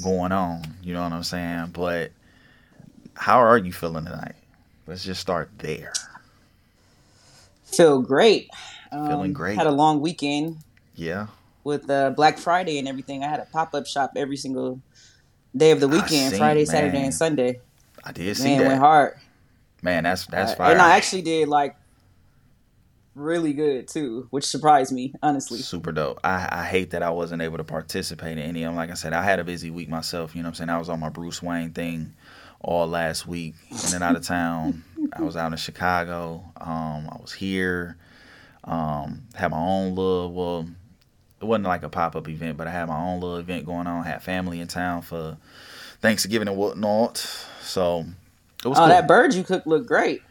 going on. You know what I'm saying? But how are you feeling tonight? Let's just start there. Feel great. Um, Feeling great. Had a long weekend Yeah. with uh, Black Friday and everything. I had a pop up shop every single day of the weekend seen, Friday, Saturday, and Sunday. I did see Man, that. went hard. Man, that's that's Uh, fire. and I actually did like really good too, which surprised me, honestly. Super dope. I, I hate that I wasn't able to participate in any of them. Like I said, I had a busy week myself. You know what I'm saying? I was on my Bruce Wayne thing all last week in and out of town. I was out in Chicago. Um, I was here. Um, had my own little, well, it wasn't like a pop up event, but I had my own little event going on. Had family in town for Thanksgiving and whatnot. So it was Oh, cool. that bird you cooked looked great.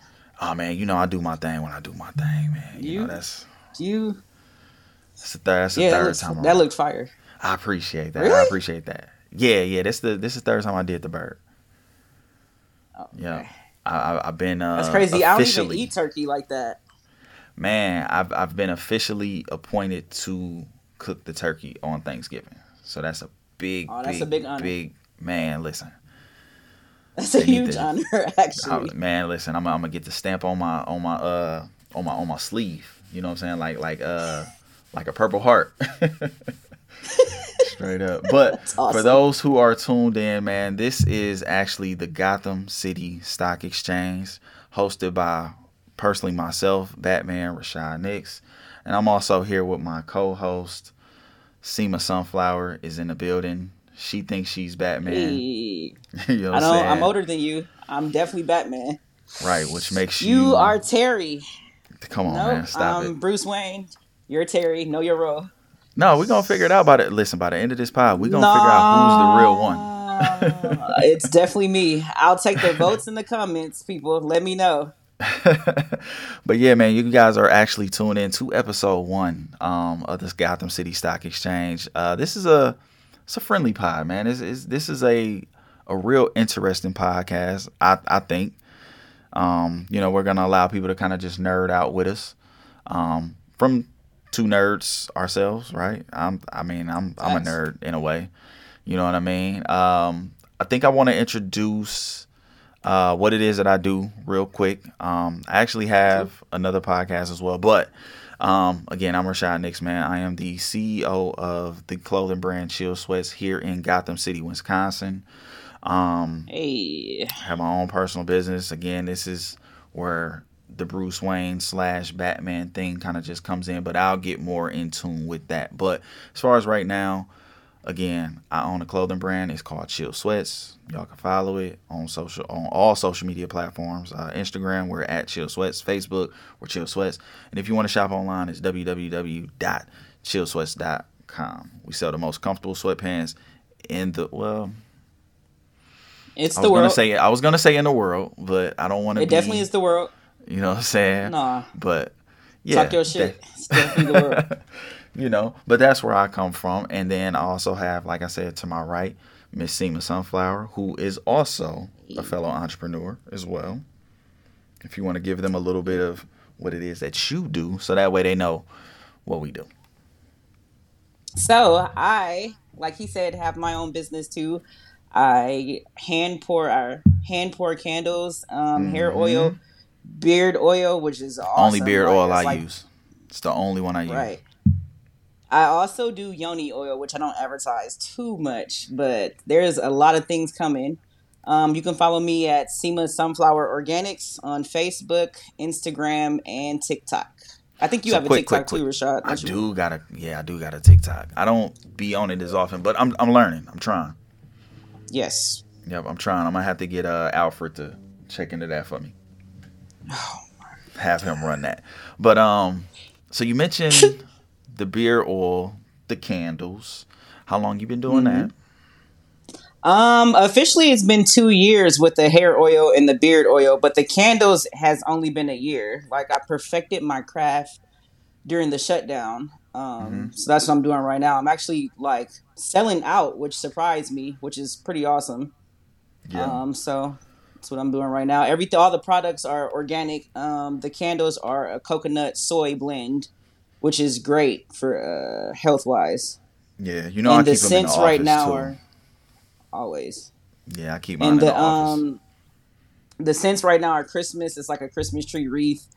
Oh, man, you know, I do my thing when I do my thing, man. You, know, that's, You, that's the third, that's the yeah, that third looked, time. that around. looked fire. I appreciate that. Really? I appreciate that. Yeah, yeah. This the this is the third time I did the bird. Oh, Yeah. okay. I, I I've been uh, That's crazy. I don't even eat turkey like that. man. I've I've been officially appointed to cook the turkey on Thanksgiving. So that's a big, Oh, that's big, a big honor. big man. Listen, That's a huge to- honor, I- actually. man. Listen, I'm I'm gonna get the stamp on my on my uh on my on my sleeve. You know what I'm saying? Like like uh like a purple heart. Straight up. But That's for those who are tuned in, man, this is actually the Gotham City Stock Exchange, hosted by personally myself, Batman Rashad Nicks, and I'm also here with my co-host, Semma Sunflower, is in the building. She thinks she's Batman. Hey, you know I I'm know saying? I'm older than you. I'm definitely Batman. Right, which makes you. You are Terry. Come on, no, man, stop um, it. Bruce Wayne. You're Terry. Know your role. No, we're gonna figure it out by the listen. By the end of this pod, we're gonna figure out who's the real one. one. it's definitely me. I'll take the votes in the comments, people. Let me know. but yeah, man, you guys are actually tuned in to episode one um, of this Gotham City Stock Exchange. Uh, this is a it's a friendly pod, man. This is this is a a real interesting podcast. I I think. Um, you know, we're gonna allow people to kind of just nerd out with us. Um, from two nerds ourselves, right? I'm I mean, I'm I'm a nerd in a way. You know what I mean? Um, I think I want to introduce uh, what it is that I do real quick. Um, I actually have another podcast as well, but um, again, I'm Rashad Nicks, man. I am the CEO of the clothing brand Chill Sweats here in Gotham City, Wisconsin. Um, Hey, have my own personal business. Again, this is where the Bruce Wayne slash Batman thing kind of just comes in, but I'll get more in tune with that. But as far as right now, again, I own a clothing brand. It's called Chill Sweats. Y'all can follow it on social on all social media platforms. Uh, Instagram, we're at Chill Sweats. Facebook, we're Chill Sweats. And if you want to shop online, it's www.chillsweats.com. We sell the most comfortable sweatpants in the well. it's I the gonna world. say I was gonna say in the world, but I don't want to. it definitely is the world. You know what I'm saying? Nah, But yeah, talk your shit. that- It's definitely the world. you know, but that's where I come from. And then I also have, like I said, to my right, Miss Semma Sunflower, who is also a fellow entrepreneur as well. If you want to give them a little bit of what it is that you do, so that way they know what we do. So I, like he said, have my own business too. I hand pour our hand pour candles, um, hair Mhm. oil, beard oil, which is awesome. Only beard Like, oil I like- use. It's the only one I use. Right. I also do yoni oil, which I don't advertise too much, but there's a lot of things coming. Um, you can follow me at Semma Sunflower Organics on Facebook, Instagram, and TikTok. I think you So have a TikTok quick, too, Rashad. I you? do got a yeah, I do got a TikTok. I don't be on it as often, but I'm I'm learning. I'm trying. Yes. Yep, I'm trying. I'm gonna have to get uh, Alfred to check into that for me. Have him run that. But um, so you mentioned the beer oil, the candles. How long you been doing that? Um, officially, it's been two years with the hair oil and the beard oil, but the candles has only been a year. Like I perfected my craft during the shutdown. Um, so that's what I'm doing right now. I'm actually like selling out, which surprised me, which is pretty awesome. Yeah. Um, so that's what I'm doing right now. Everything, all the products are organic. Um, the candles are a coconut soy blend, which is great for uh, health wise. yeah. You know I and keep the them in the right now too. are always. Yeah, I keep mine And in the the um the scents right now are Christmas. It's like a Christmas tree wreath.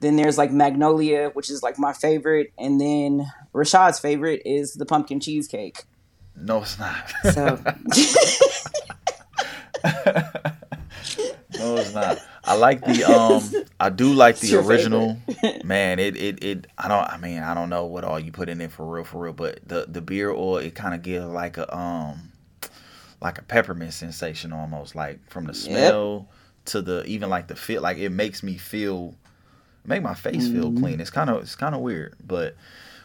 Then there's like magnolia, which is like my favorite, and then Rashad's favorite is the pumpkin cheesecake. No, it's not. So no, it's not. I like the um. I do like the original. Man, it, it it. I don't. I mean, I don't know what all you put in it for real, for real. But the the beer oil, it kind of gives like a um, like a peppermint sensation almost, like from the smell to the even like the feel. Like it makes me feel, make my face feel Mhm. clean. It's kind of it's kind of weird, but.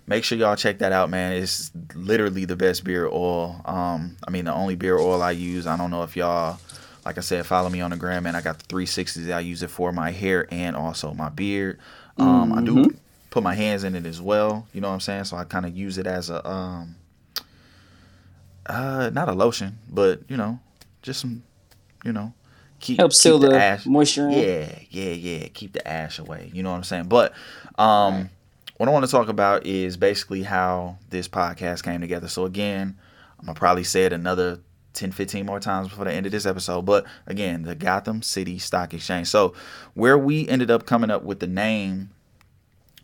Make sure y'all check that out, man. It's literally the best beer oil. Um, I mean, the only beer oil I use. I don't know if y'all like I said, follow me on the gram, man. I got the 360s. I use it for my hair and also my beard. Um, I do Mhm. put my hands in it as well. You know what I'm saying? So I kind of use it as a um, uh, not a lotion, but you know, just some, you know, keep keep seal the, ash. moisture. Yeah, yeah, yeah. Keep the ash away. You know what I'm saying? But um, what I want to talk about is basically how this podcast came together. So again, I'm gonna probably say it another 10, 15 more times before the end of this episode. But again, the Gotham City Stock Exchange. So where we ended up coming up with the name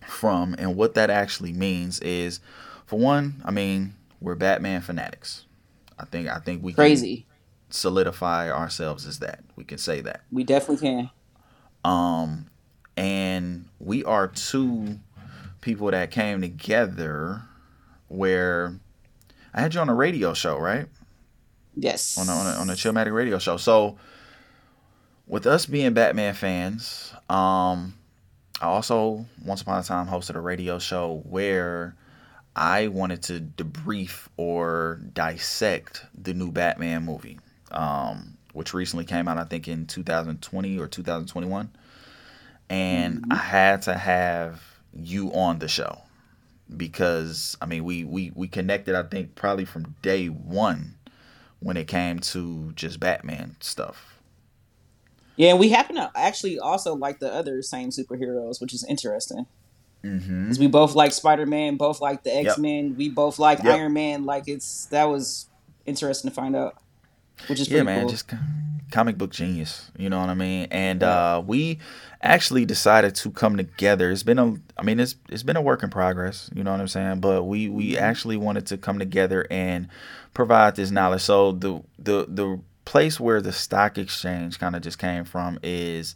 from and what that actually means is, for one, I mean, we're Batman fanatics. I think I think we can Crazy. solidify ourselves as that. We can say that. We definitely can. Um, and we are two people that came together where I had you on a radio show, right? Yes. On a, on a, on a Chillmatic radio show. So, with us being Batman fans, um, I also once upon a time hosted a radio show where I wanted to debrief or dissect the new Batman movie, um, which recently came out, I think, in 2020 or 2021. And I had to have you on the show because I mean we we we connected I think probably from day one when it came to just Batman stuff. Yeah, we happen to actually also like the other same superheroes, which is interesting. Mm-hmm. we both like Spider Man, both like the X Men, we both like Yep. Iron Man. Like it's that was interesting to find out, which is Yeah, man, cool. just comic book genius. You know what I mean? And uh, we actually decided to come together. It's been a, I mean, it's it's been a work in progress. You know what I'm saying? But we we Mm-hmm. actually wanted to come together and provide this knowledge. So the the the place where the stock exchange kind of just came from is,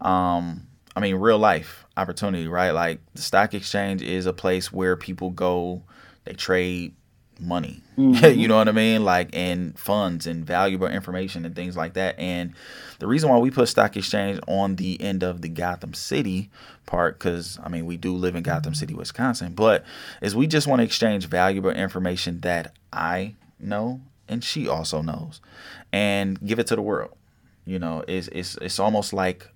um, I mean, real life opportunity, right? Like the stock exchange is a place where people go, they trade money. Mhm. you know what I mean? Like and funds and valuable information and things like that. And the reason why we put stock exchange on the end of the Gotham City part, because I mean we do live in Gotham City, Wisconsin, but is we just want to exchange valuable information that I know and she also knows, and give it to the world. You know, it's it's it's almost like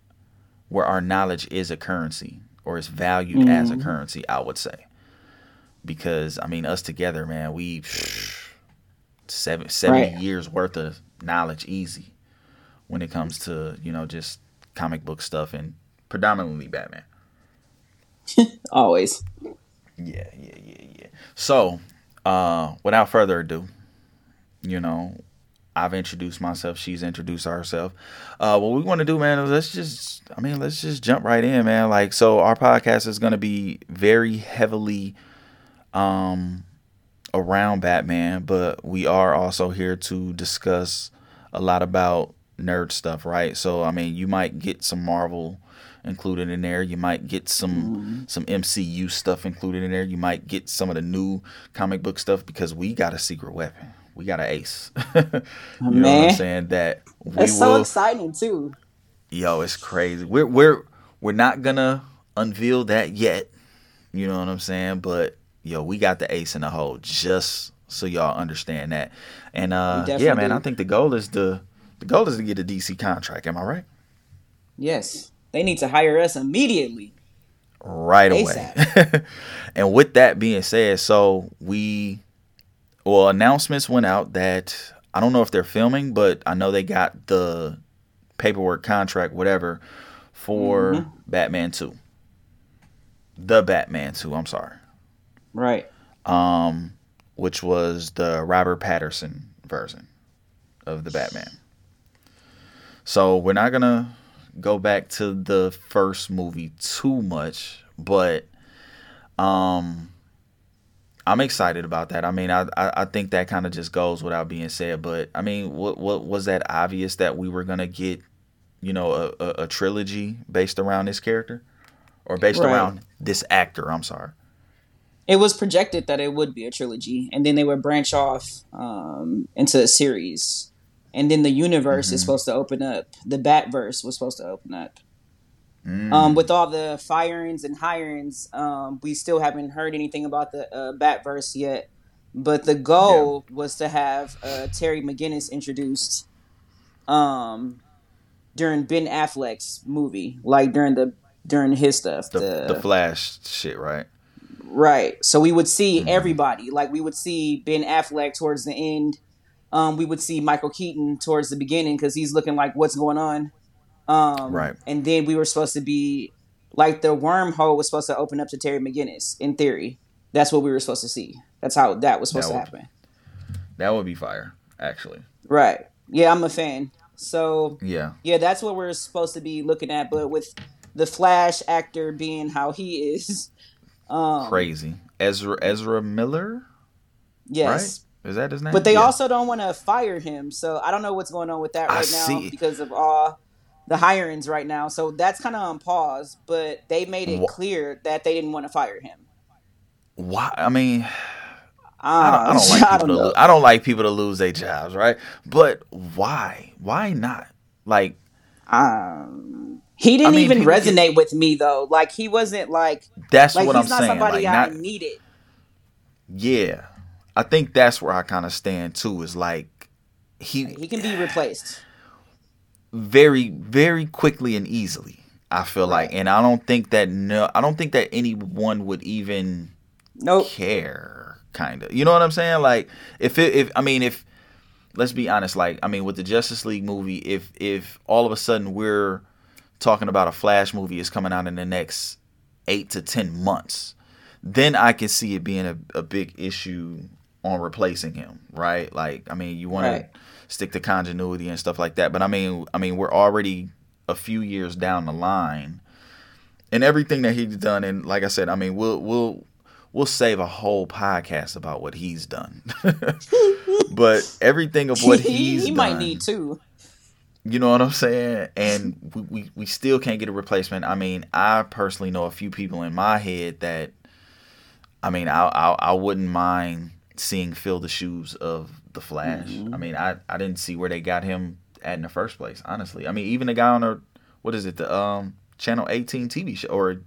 where our knowledge is a currency or is valued as a Mhm. currency. I would say because I mean us together, man, we seven, 70 Right. years worth of knowledge easy when it comes to you know just comic book stuff and predominantly Batman. Always. Yeah, yeah, yeah, yeah. So, uh, without further ado, you know, I've introduced myself. She's introduced herself. Uh, what we want to do, man, is let's just, I mean, let's just jump right in, man. Like, so our podcast is going to be very heavily, um, around Batman, but we are also here to discuss a lot about nerd stuff, right? So, I mean, you might get some Marvel included in there. You might get some some MCU stuff included in there. You might get some of the new comic book stuff because we got a secret weapon. We got an ace. you know what I'm saying? That we That's so will. exciting too. Yo, it's crazy. We're we're we're not gonna unveil that yet. You know what I'm saying? But yo, we got the ace in the hole just so y'all understand that. And uh yeah, man, do. I think the goal is to the goal is to get a DC contract. Am I right? Yes. They need to hire us immediately. right away. and with that being said, so we well announcements went out that I don't know if they're filming, but I know they got the paperwork contract whatever for Mhm. Batman 2. The Batman 2, I'm sorry. Right. Um which was the Robert Patterson version. of the Batman. So we're not gonna go back to the first movie too much, but um I'm excited about that. I mean, I I, I think that kind of just goes without being said. But I mean, what what was that obvious that we were gonna get, you know, a, a, a trilogy based around this character, or based Right. around this actor? I'm sorry. It was projected that it would be a trilogy, and then they would branch off um, into a series, and then the universe Mm-hmm. is supposed to open up. The Batverse was supposed to open up. Mm. Um, with all the firings and hirings, um, we still haven't heard anything about the uh, Batverse yet. But the goal was to have uh, Terry McGinnis introduced um, during Ben Affleck's movie, like during the during his stuff. the the Flash shit, right? Right. So we would see Mm-hmm. everybody. Like we would see Ben Affleck towards the end. Um, we would see Michael Keaton towards the beginning because he's looking like what's going on. Um, Right. And then we were supposed to be like the wormhole was supposed to open up to Terry McGinnis. In theory, that's what we were supposed to see. That's how that was supposed That to would- happen. That would be fire, actually. Right. Yeah, I'm a fan. So Yeah. yeah, that's what we're supposed to be looking at. But with the Flash actor being how he is, um, Crazy. Ezra Ezra Miller, yes. right? Is that his name? But they Yeah. also don't want to fire him, so I don't know what's going on with that I right now see. because of all the hirings right now. So that's kind of on pause. But they made it clear that they didn't want to fire him. Why? I mean, Uh, I don't, I don't like I people to know. I don't like people to lose their jobs, right? But why? Why not? Like, Um, he didn't I mean, even people get- resonate with me though. Like he wasn't like that's like what he's I'm not saying. somebody Like, I not needed. yeah. I think that's where I kind of stand too. Is like he He can be replaced. Very very quickly and easily. I feel like, and I don't think that no, I don't think that anyone would even Nope. care kind of you know what i'm saying like if it if i mean if let's be honest like i mean with the justice league movie if if all of a sudden we're talking about a flash movie is coming out in the next eight to ten months then i can see it being a, a big issue on replacing him right like i mean you want Right. to stick to continuity and stuff like that. But i mean i mean we're already a few years down the line. And everything that he's done and like i said i mean we'll we'll we'll save a whole podcast about what he's done. But everything of what he he's he done might need to. you know what i'm saying? And we, we, we still can't get a replacement. I mean i personally know a few people in my head that i mean i i, I wouldn't mind seeing fill the shoes of the flash Mm-hmm. i mean i i didn't see where they got him at in the first place honestly i mean even the guy on the what is it the um channel 18 tv show or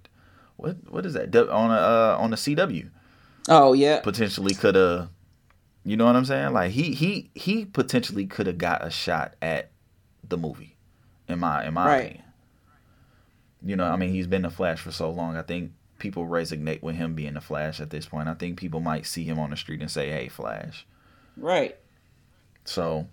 what what is that on a uh, on the CW Oh yeah. potentially could have you know what I'm saying like he he he potentially could have got a shot at the movie in my in my Right. opinion you know I mean he's been the Flash for so long I think people resonate with him being the Flash at this point I think people might see him on the street and say hey Flash Right. so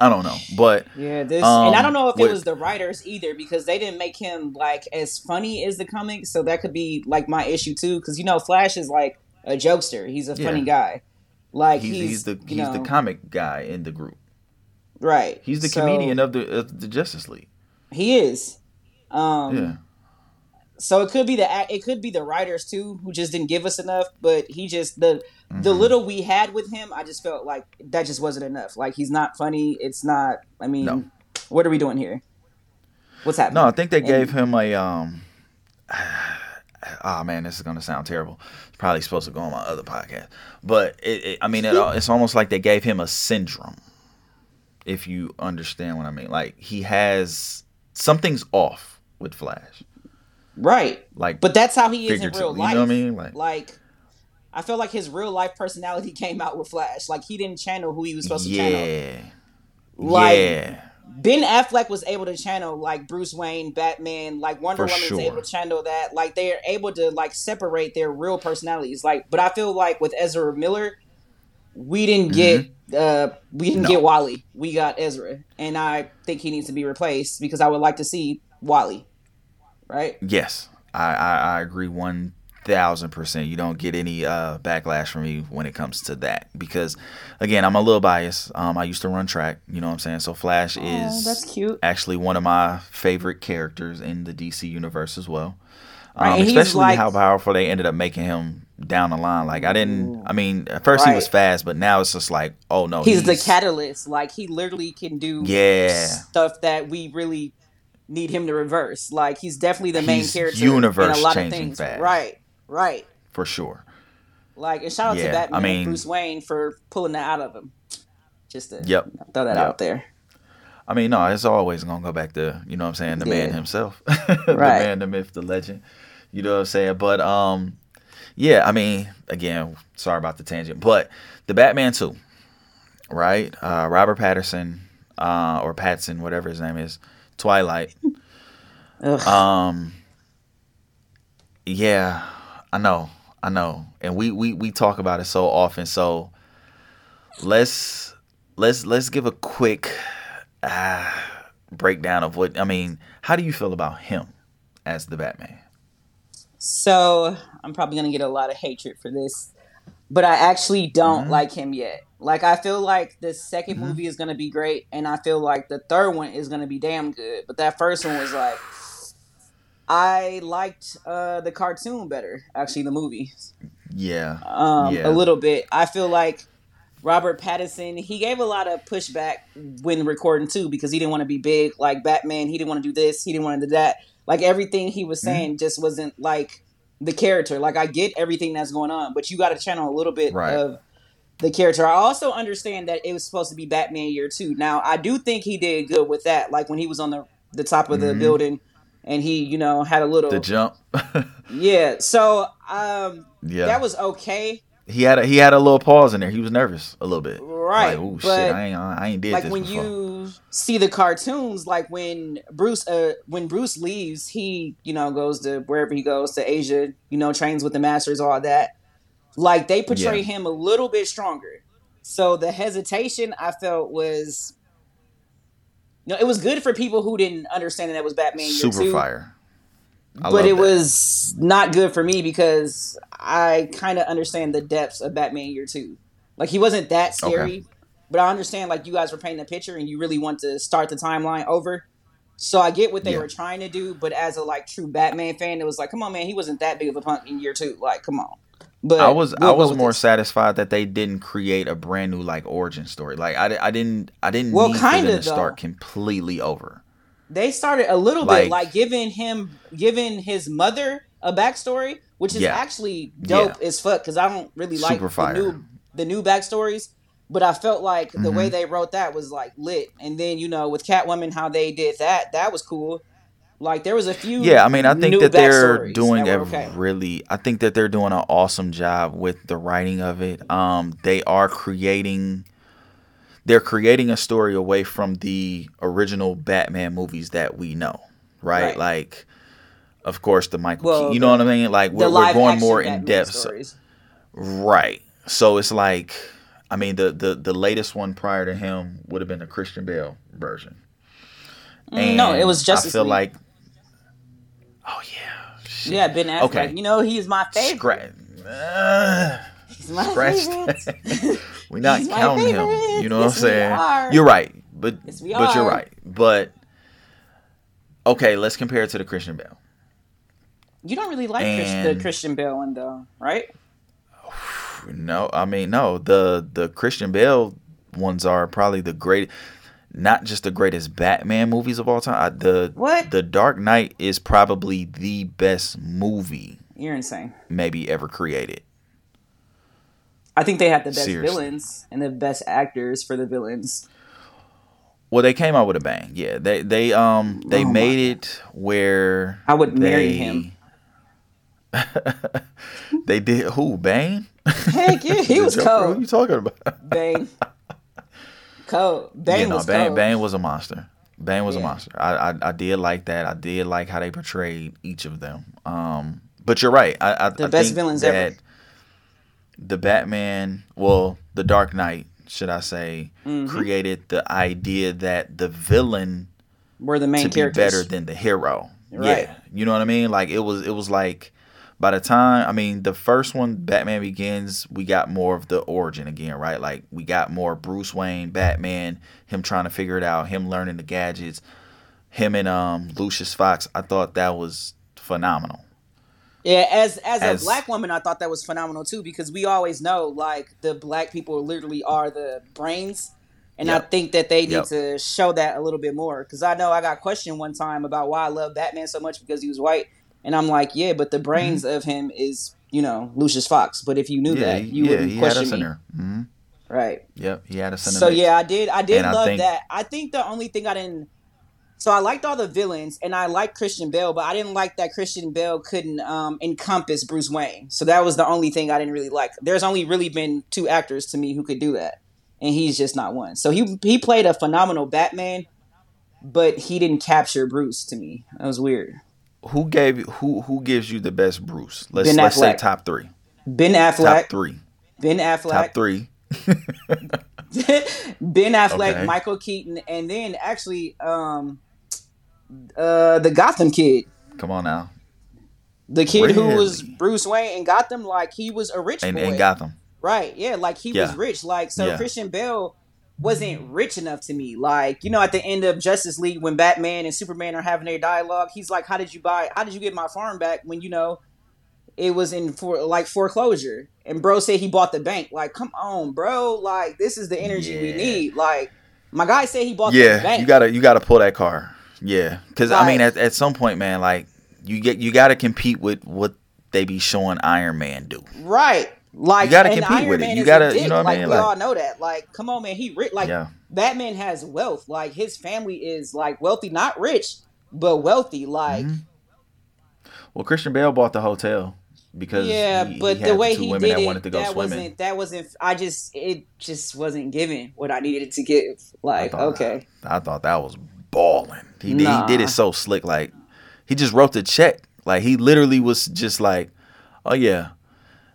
I don't know but Yeah, this Um, and I don't know if what- it was the writers either because they didn't make him like as funny as the comics, so that could be like my issue too. Because you know, Flash is like a jokester; he's a funny guy. Like he's, he's, he's the he's the comic guy in the group right. he's the So, comedian of the of the Justice League He is. Um, yeah So it could be the it could be the writers too who just didn't give us enough, but he just the the Mhm. little we had with him, I just felt like that just wasn't enough. Like he's not funny. It's not. I mean, No. what are we doing here? What's happening? No, I think they And- gave him a um. Oh man, this is gonna sound terrible. It's probably supposed to go on my other podcast, but it, it, I mean, it, it's almost like they gave him a syndrome. If you understand what I mean, like he has something's off with Flash, right. like But that's how he is in real life. you know what I mean? Like, Like, I feel like his real life personality came out with Flash. Like he didn't channel who he was supposed to channel. yeah, Like yeah, Ben Affleck was able to channel like Bruce Wayne, Batman, like Wonder For Woman's sure. able to channel that. Like they're able to like separate their real personalities. Like, but I feel like with Ezra Miller, we didn't get uh we didn't Mm-hmm. No. get Wally. We got Ezra, and I think he needs to be replaced because I would like to see Wally. Right. yes, I I, I agree one thousand percent. You don't get any uh, backlash from me when it comes to that because, again, I'm a little biased. Um, I used to run track. You know what I'm saying? So Flash Oh, is that's cute. actually one of my favorite characters in the DC universe as well. Right, Um, he's especially like- how powerful they ended up making him down the line. Like I didn't. I mean, at first he was fast, but now it's just like, oh no, He's, the catalyst. Like he literally can do Yeah. stuff that we really need him to reverse. Like he's definitely the main He's character in a universe lot of changing things. fast. Right, right. for sure. Like and shout out Yeah, to Batman I mean- and Bruce Wayne for pulling that out of him. Just to Yep. throw that Yep. out there. I mean, no, it's always gonna go back to you know what I'm saying, the man Yeah. himself, the Right. man, the myth, the legend. You know what I'm saying? But um, yeah, I mean, again, sorry about the tangent, but the Batman too, right? Uh, Robert Patterson, uh, or Patson, whatever his name is, Twilight. Ugh. Um, yeah, I know, I know, and we we we talk about it so often. So let's let's let's give a quick uh, breakdown of what I mean. How do you feel about him as the Batman? So I'm probably gonna get a lot of hatred for this, but I actually don't Mhm. like him yet. Like I feel like the 2nd Mhm. movie is gonna be great, and I feel like the third one is gonna be damn good. But that first one was like, I liked uh, the cartoon better, actually the movie, Yeah, um, Yeah. a little bit. I feel like Robert Pattinson he gave a lot of pushback when recording too because he didn't want to be big like Batman. He didn't want to do this. He didn't want to do that. Like everything he was saying just wasn't like the character. Like I get everything that's going on, but you got to channel a little bit Right. of the character. I also understand that it was supposed to be Batman year two. Now I do think he did good with that. Like when he was on the the top of the Mhm. building and he you know had a little the jump. yeah. So um yeah, that was okay. he had a, he had a little pause in there. He was nervous a little bit. Right, Like, oh shit, I ain't I ain't did like when before. you see the cartoons like when bruce uh when bruce leaves he you know goes to wherever he goes to asia you know trains with the masters all that like they portray Yeah. him a little bit stronger so the hesitation i felt was no it was good for people who didn't understand that it was batman year Super two, fire. I but it that. was not good for me because i kind of understand the depths of batman year two like he wasn't that scary but I understand like you guys were painting a picture and you really want to start the timeline over. So I get what they Yeah. were trying to do, but as a like true Batman fan, it was like, come on, man, he wasn't that big of a punk in year two. Like, come on. But I was we'll I was more this. satisfied that they didn't create a brand new like origin story. Like I, I didn't I didn't Well, need them kinda, to start completely over. They started a little Like- bit like giving him giving his mother a backstory, which is Yeah. actually dope as fuck because I don't really like Super the fire. new the new backstories. But I felt like the Mhm. way they wrote that was like lit, and then you know with Catwoman how they did that, that was cool. Like there was a few. Yeah, I mean, I think that they're doing that a okay. really. I think that they're doing an awesome job with the writing of it. Um, they are creating. They're creating a story away from the original Batman movies that we know, right? Right. Like, of course, the Michael. Well, you know what I mean? Like, we're, we're going more in depth. So- Right. So it's like, I mean, the the the latest one prior to him would have been the Christian Bale version. Mm, no, it was Justice I feel League. like, oh yeah, shit. Yeah, Ben Affleck. Okay. You know he's my favorite. Scratch. Uh, He's my favorite. We're not He's counting him. You know Yes, what I'm saying? are. You're right, but Yes, we but you're right. But okay, let's compare it to the Christian Bale. You don't really like And- the Christian Bale one though, right? No, I mean no. The the Christian Bale ones are probably the great, not just the greatest Batman movies of all time. I, the What? the Dark Knight is probably the best movie You're insane. maybe ever created. I think they have the best Seriously. villains and the best actors for the villains. Well, they came out with a bang. Yeah, they they um they Oh made it where I would marry they- him. they did who Bane? Heck yeah, he was Joker? Who cold. you talking about? Bane. Cold. Bane yeah, no, was Bane, cold. Bane was a monster. Bane was a monster. I, I I did like that. I did like how they portrayed each of them. Um, but you're right. I, I The I best think villains ever. The Batman, well, the Dark Knight, should I say, Mhm. created the idea that the villain Were the main to be better than the hero. Right. Yeah, you know what I mean. Like it was, it was like by the time I mean the first one, Batman Begins, we got more of the origin again, right? Like we got more Bruce Wayne, Batman, him trying to figure it out, him learning the gadgets, him and um Lucius Fox. I thought that was phenomenal. Yeah, as, as As- a black woman, I thought that was phenomenal too because we always know like the black people literally are the brains, and I think that they need Yep. to show that a little bit more because I know I got questioned one time about why I love Batman so much because he was white, and I'm like, yeah, but the brains of him is you know Lucius Fox. But if you knew Mm-hmm. yeah, that, you yeah, wouldn't question me, there. hmm right? Yep, he had a the So yeah, I did. I did And I love think- that. I think the only thing I didn't. So I liked all the villains, and I liked Christian Bale, but I didn't like that Christian Bale couldn't um, encompass Bruce Wayne. So that was the only thing I didn't really like. There's only really been two actors to me who could do that, and he's just not one. So he he played a phenomenal Batman, but he didn't capture Bruce to me. That was weird. Who gave you who who gives you the best Bruce? Let's Ben let's say top three. Ben Affleck. Top three. Ben Affleck. Top three. Ben Affleck, Okay. Michael Keaton, and then actually um, uh, the Gotham kid. Come on now. The kid who was Bruce Wayne and Gotham, like he was a rich And boy, and Gotham. right? Yeah, like he was rich. Like so, Yeah. Christian Bale wasn't rich enough to me. Like you know, at the end of Justice League, when Batman and Superman are having their dialogue, he's like, "How did you buy? How did you get my farm back when you know it was in for like foreclosure?" And bro said he bought the bank. Like, come on, bro. Like this is the energy we need. Like my guy said he bought the Yeah, bank. you gotta you gotta pull that car. Yeah, because I mean, at, at some point, man, like you get you gotta compete with what they be showing Iron Man do. Right. Like You gotta compete Iron with it. Man You gotta- you know what like, I mean? We like, all know that. Like, come on, man. He rich. Like Yeah. Batman has wealth. Like his family is like wealthy, not rich, but wealthy. Like Mhm. Well, Christian Bale bought the hotel because yeah, he, but he the way he did that it, wanted to go that swimming. wasn't. That wasn't. I just. It just wasn't giving what I needed to give. Like, thought- okay, I thought that was balling. He did, Nah. he did it so slick. Like he just wrote the check. Like he literally was just like, "Oh yeah,"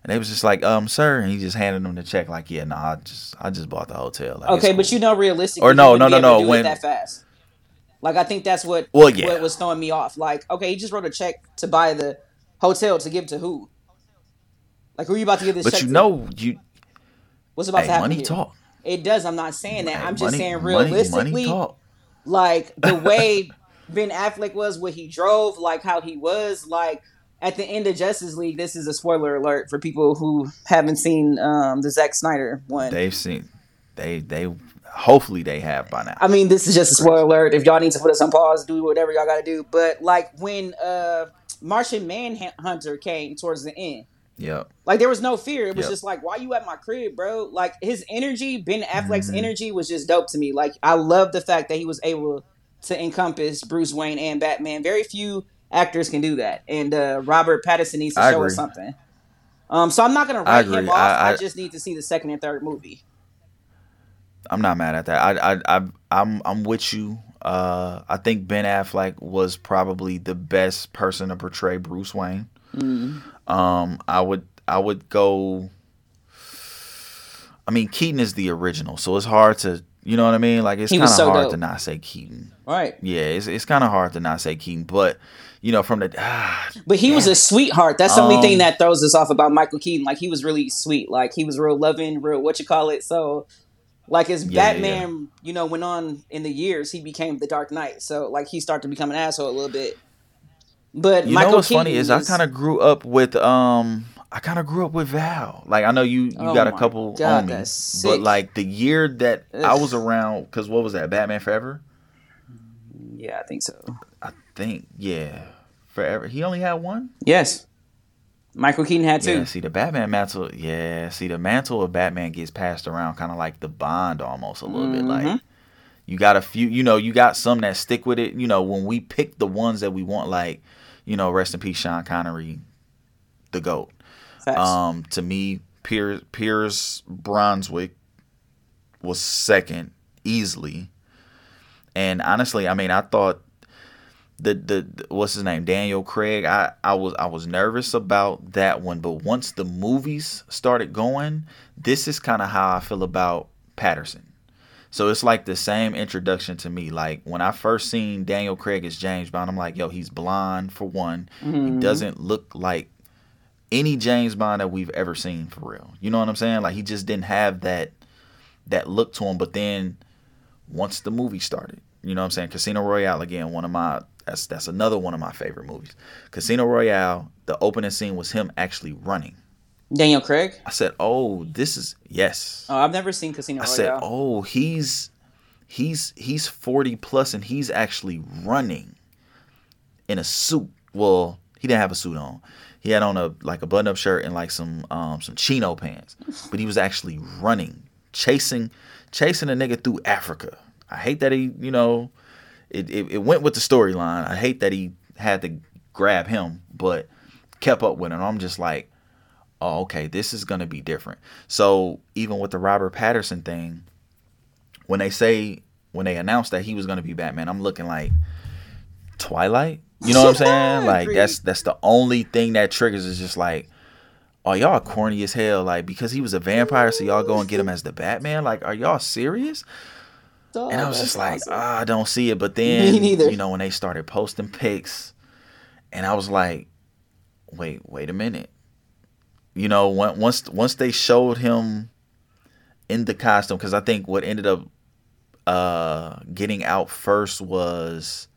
and they was just like, "Um, sir," and he just handed them the check. Like, "Yeah, nah, I just I just bought the hotel." Like, okay, but you know, realistically, Or no, no, no, no, when- that fast. Like, I think that's what. Well, yeah. What was throwing me off? Like, okay, he just wrote a check to buy the hotel to give to who? Like, who are you about to give this But check you to? know, you What's about to happen money here? talk. It does. I'm not saying that. Hey, I'm just money- saying money- realistically, money talk. like the way Ben Affleck was, what he drove, like how he was, like at the end of Justice League. This is a spoiler alert for people who haven't seen um, the Zack Snyder one. They've seen, they they hopefully they have by now. I mean, this is just a spoiler alert. If y'all need to put us on pause, do whatever y'all got to do. But like when uh, Martian Manhunter came towards the end, Yep. like there was no fear. It was Yep. just like, why you at my crib, bro? Like his energy, Ben Affleck's Mhm. energy was just dope to me. Like I love the fact that he was able to encompass Bruce Wayne and Batman. Very few actors can do that, and uh, Robert Pattinson needs to I show agree. us something. Um, so I'm not gonna write him off. I, I- I- just need to see the second and third movie. I'm not mad at that. I I, I I'm I'm with you. Uh, I think Ben Affleck was probably the best person to portray Bruce Wayne. Mm. Um, I would I would go. I mean, Keaton is the original, so it's hard to you know what I mean. Like it's kind of so hard dope. to not say Keaton. Right, Yeah, it's it's kind of hard to not say Keaton, but you know from the ah, but he was a sweetheart. That's the only Um, thing that throws us off about Michael Keaton. Like he was really sweet. Like he was real loving, real what you call it. So. Like as Yeah, yeah, Batman, you know, went on in the years, he became the Dark Knight. So like he started to become an asshole a little bit. But you Michael know what's Keaton funny is I kind of grew up with um I kind of grew up with Val. Like I know you you Oh got a couple God, on me, but like the year that I was around, because what was that? Batman Forever. Yeah, I think so. Think yeah, Forever. He only had one. Yes. Michael Keaton had two. Yeah. See the Batman mantle. Yeah. See the mantle of Batman gets passed around, kind of like the Bond, almost a little bit. Like Mhm. you got a few. You know, you got some that stick with it. You know, when we pick the ones that we want, like you know, rest in peace, Sean Connery, the goat. Um, to me, Pierce Pierce Brunswick was second easily, and honestly, I mean, I thought the, the the- what's his name Daniel Craig. I I was I was nervous about that one, but once the movies started going, this is kind of how I feel about Patterson. So it's like the same introduction to me. Like when I first seen Daniel Craig as James Bond, I'm like, yo, he's blonde for one. He Mhm. doesn't look like any James Bond that we've ever seen for real. You know what I'm saying? Like he just didn't have that that look to him. But then once the movie started, you know what I'm saying? Casino Royale again, one of my that's that's another one of my favorite movies. Casino Royale, the opening scene was him actually running. Daniel Craig. I said, "Oh, this is yes." Oh, I've never seen Casino Royale. I said, "Oh, he's he's he's 40 plus and he's actually running in a suit. Well, he didn't have a suit on. He had on a like a button-up shirt and like some um some chino pants. But he was actually running, chasing chasing a nigga through Africa. I hate that he, you know, it it, it went with the storyline. I hate that he had to grab him, but kept up with him. I'm just like, oh, okay, this is gonna be different. So even with the Robert Patterson thing, when they say when they announced that he was gonna be Batman, I'm looking like Twilight. You know what I'm saying? Like that's that's the only thing that triggers is just like, oh y'all corny as hell. Like because he was a vampire, so y'all go and get him as the Batman. Like, are y'all serious? Oh, And I was that's just like, awesome. ah, I don't see it. But then, Me neither. you know, when they started posting pics, and I was like, wait, wait a minute. You know, on- once once they showed him in the costume, because I think what ended up uh getting out first was,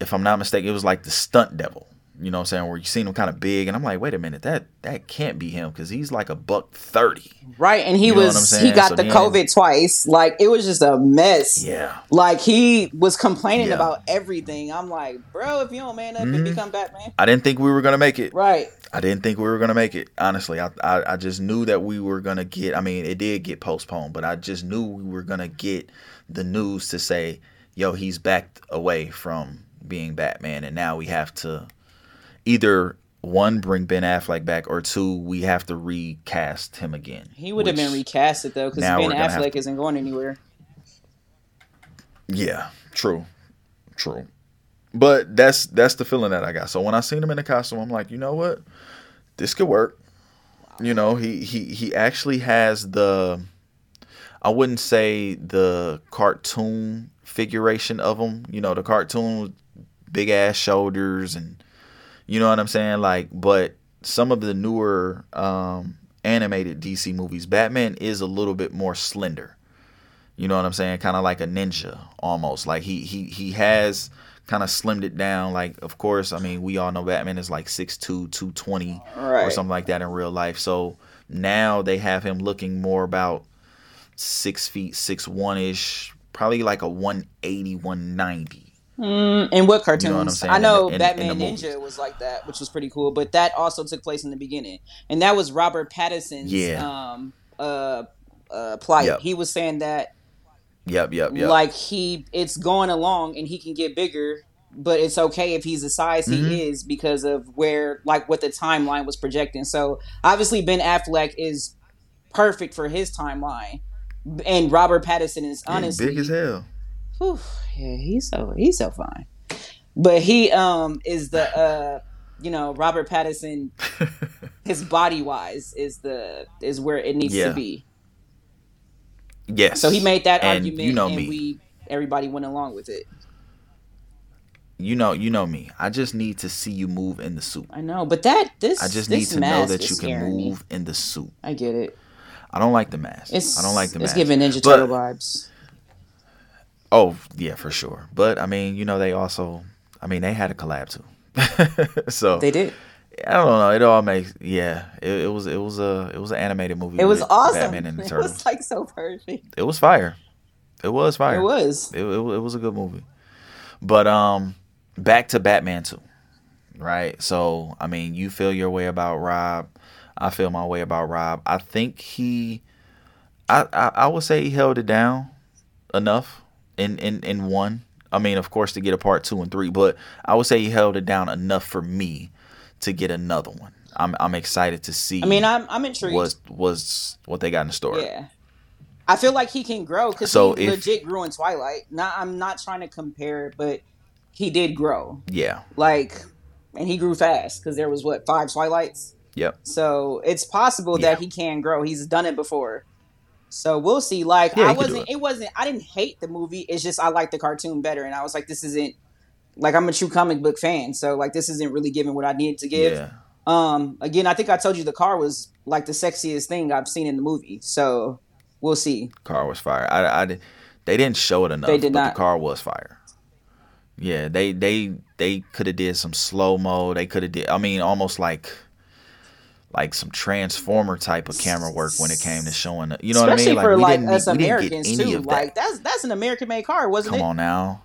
if I'm not mistaken, it was like the stunt devil. You know what I'm saying? Where you seen him kind of big, and I'm like, wait a minute, that that can't be him because he's like a buck thirty. right, and he You know was he got So the then- COVID twice. Like it was just a mess. Yeah. Like he was complaining Yeah. about everything. I'm like, bro, if you don't man up and Mhm. become Batman, I didn't think we were gonna make it. right? I didn't think we were gonna make it. Honestly, I, I I just knew that we were gonna get. I mean, it did get postponed, but I just knew we were gonna get the news to say, "Yo, he's backed away from being Batman, and now we have to either one bring Ben Affleck back, or two we have to recast him again." He would have been recasted though, because Ben we're gonna have Affleck to- isn't going anywhere. Yeah, true, true. But that's that's the feeling that I got. So when I seen him in the costume, I'm like, you know what, this could work. You know, he he he actually has the, I wouldn't say the cartoon figuration of him. You know, the cartoon big ass shoulders and, you know what I'm saying. Like, but some of the newer um, animated DC movies, Batman is a little bit more slender. You know what I'm saying? Kind of like a ninja almost. Like he he he has kind of slimmed it down. Like of course, I mean we all know Batman is like 6'2", 220 or something like that in real life. So now they have him looking more about six feet six one ish, probably like a 180, 190. Mm, and what cartoons? You know what I'm saying? I know In in- in Batman the Ninja was like that, which was pretty cool. But that also took place in the beginning, and that was Robert Pattinson's Yeah. um, uh, uh, plight. Yep. He was saying that Yep, yep, yep. like he it's going along and he can get bigger but it's okay if he's the size Mhm. he is because of where like what the timeline was projecting so obviously ben affleck is perfect for his timeline and robert pattinson is Yeah, honestly big as hell. Whew, yeah he's so he's so fine but he um is the uh you know robert pattinson his body wise is the is where it needs Yeah. to be yes. so he made that and argument You know and me. we everybody went along with it you know, you know me. I just need to see you move in the suit. I know, but that this I just this need to know that you can scaring me. move in the suit. I get it. I don't like the mask. It's I don't like the it's mask. It's giving Ninja But- Turtle vibes. Oh yeah, for sure. But I mean, you know, they also, I mean, they had a collab too. so They did. I don't know. It all makes yeah. It, it was it was a it was an animated movie. It was awesome. Batman and the It Turtles. was like so perfect. it was fire. It was fire. It was. It, it, it was a good movie. But um, back to Batman two, right? So I mean, you feel your way about Rob. I feel my way about Rob. I think he, I I, I would say he held it down enough in in in one. I mean, of course, to get a part two and three, but I would say he held it down enough for me to get another one. I'm I'm excited to see. I mean, I'm I'm intrigued. was was what they got in the store. yeah. I feel like he can grow because So he if- legit grew in Twilight. Not I'm not trying to compare, but he did grow. Yeah. Like, and he grew fast because there was what five Twilights. Yep. So it's possible Yeah. that he can grow. He's done it before. So we'll see. Like Yeah, I he could do wasn't it. it. wasn't I didn't hate the movie. It's just I liked the cartoon better and I was like this isn't like I'm a true comic book fan. So like this isn't really giving what I needed to give. Yeah. Um, again, I think I told you the car was like the sexiest thing I've seen in the movie. So we'll see. Car was fire. I, I they didn't show it enough. They did but not. The car was fire. Yeah, they they they could have did some slow mo. They could have did. I mean, almost like like some transformer type of camera work when it came to showing. You know Especially what I mean? for we like us we didn't Americans too. of that. Like that's that's an American made car, wasn't Come it? on now,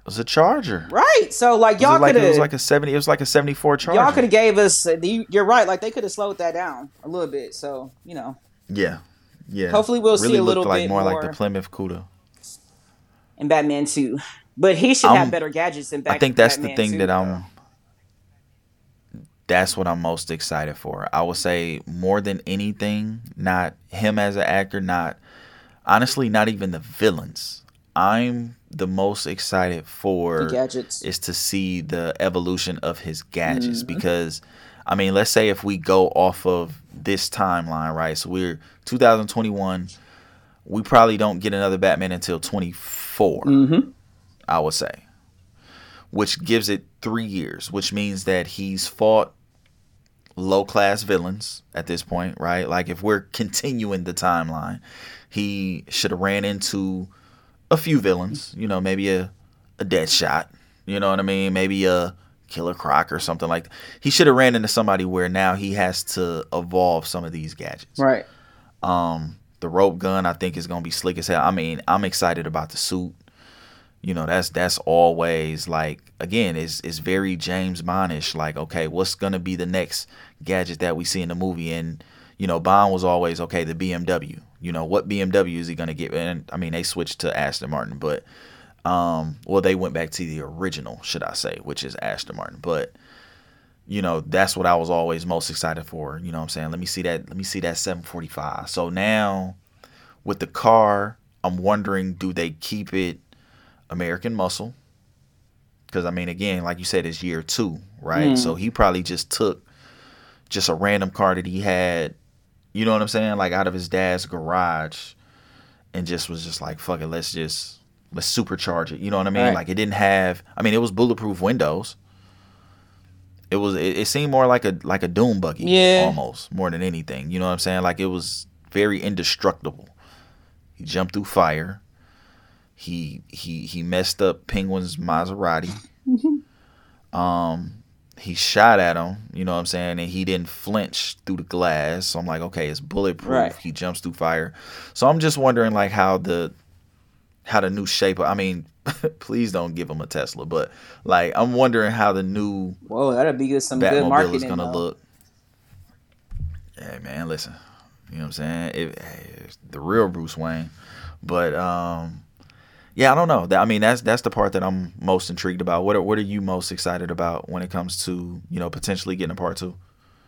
it was a Charger. Right. So like It was y'all like could it was like a seventy. It was like a seventy four Charger. y'all could have gave us. you- You're right. Like they could have slowed that down a little bit. So you know, Yeah, yeah. Hopefully we'll really see a little like bit more, like the Plymouth Cuda. And Batman Two, but he should I'm- have better gadgets than Bat- I think that's Batman the thing 2, that. I'm. That's what I'm most excited for. I would say more than anything, not him as an actor, not honestly, not even the villains. I'm the most excited for The gadgets. is to see the evolution of his gadgets Mm-hmm. because I mean, let's say if we go off of this timeline, right? So we're 2021, we probably don't get another Batman until 24. Mm-hmm. I would say, which gives it three years, which means that he's fought low class villains at this point, right? Like if we're continuing the timeline, he should have ran into a few villains, you know, maybe a a Deadshot, you know what I mean? Maybe a Killer Croc or something like that. He should have ran into somebody where now he has to evolve some of these gadgets. Right. Um, the rope gun I think is gonna be slick as hell. I mean, I'm excited about the suit. You know, that's that's always like again, it's it's very James Bondish. Like, okay, what's gonna be the next gadget that we see in the movie? And you know, Bond was always okay, the BMW. You know, what BMW is he gonna get? And I mean, they switched to Aston Martin, but um, well, they went back to the original, should I say, which is Aston Martin. But you know, that's what I was always most excited for. You know what I'm saying? Let me see that let me see that 745. So now with the car, I'm wondering do they keep it American muscle? Because I mean again, like you said, it's year two, right? Mm. So he probably just took just a random car that he had, you know what I'm saying, like out of his dad's garage and just was just like, fuck it, let's just let's supercharge it. You know what I mean? Right. Like it didn't have I mean it was bulletproof windows. It was it, it seemed more like a like a doom buggy Yeah. almost more than anything. You know what I'm saying? Like it was very indestructible. He jumped through fire. He he he messed up Penguin's Maserati. um he shot at him, you know what I'm saying, and he didn't flinch through the glass. So I'm like, okay, it's bulletproof. Right. He jumps through fire. So I'm just wondering like how the how the new shape I mean, please don't give him a Tesla, but like I'm wondering how the new Whoa, that'd be good. Some good Batmobile marketing. is gonna though. look. Hey man, listen. You know what I'm saying? It, hey, the real Bruce Wayne. But um yeah, I don't know. I mean that's that's the part that I'm most intrigued about. What are what are you most excited about when it comes to, you know, potentially getting a part two?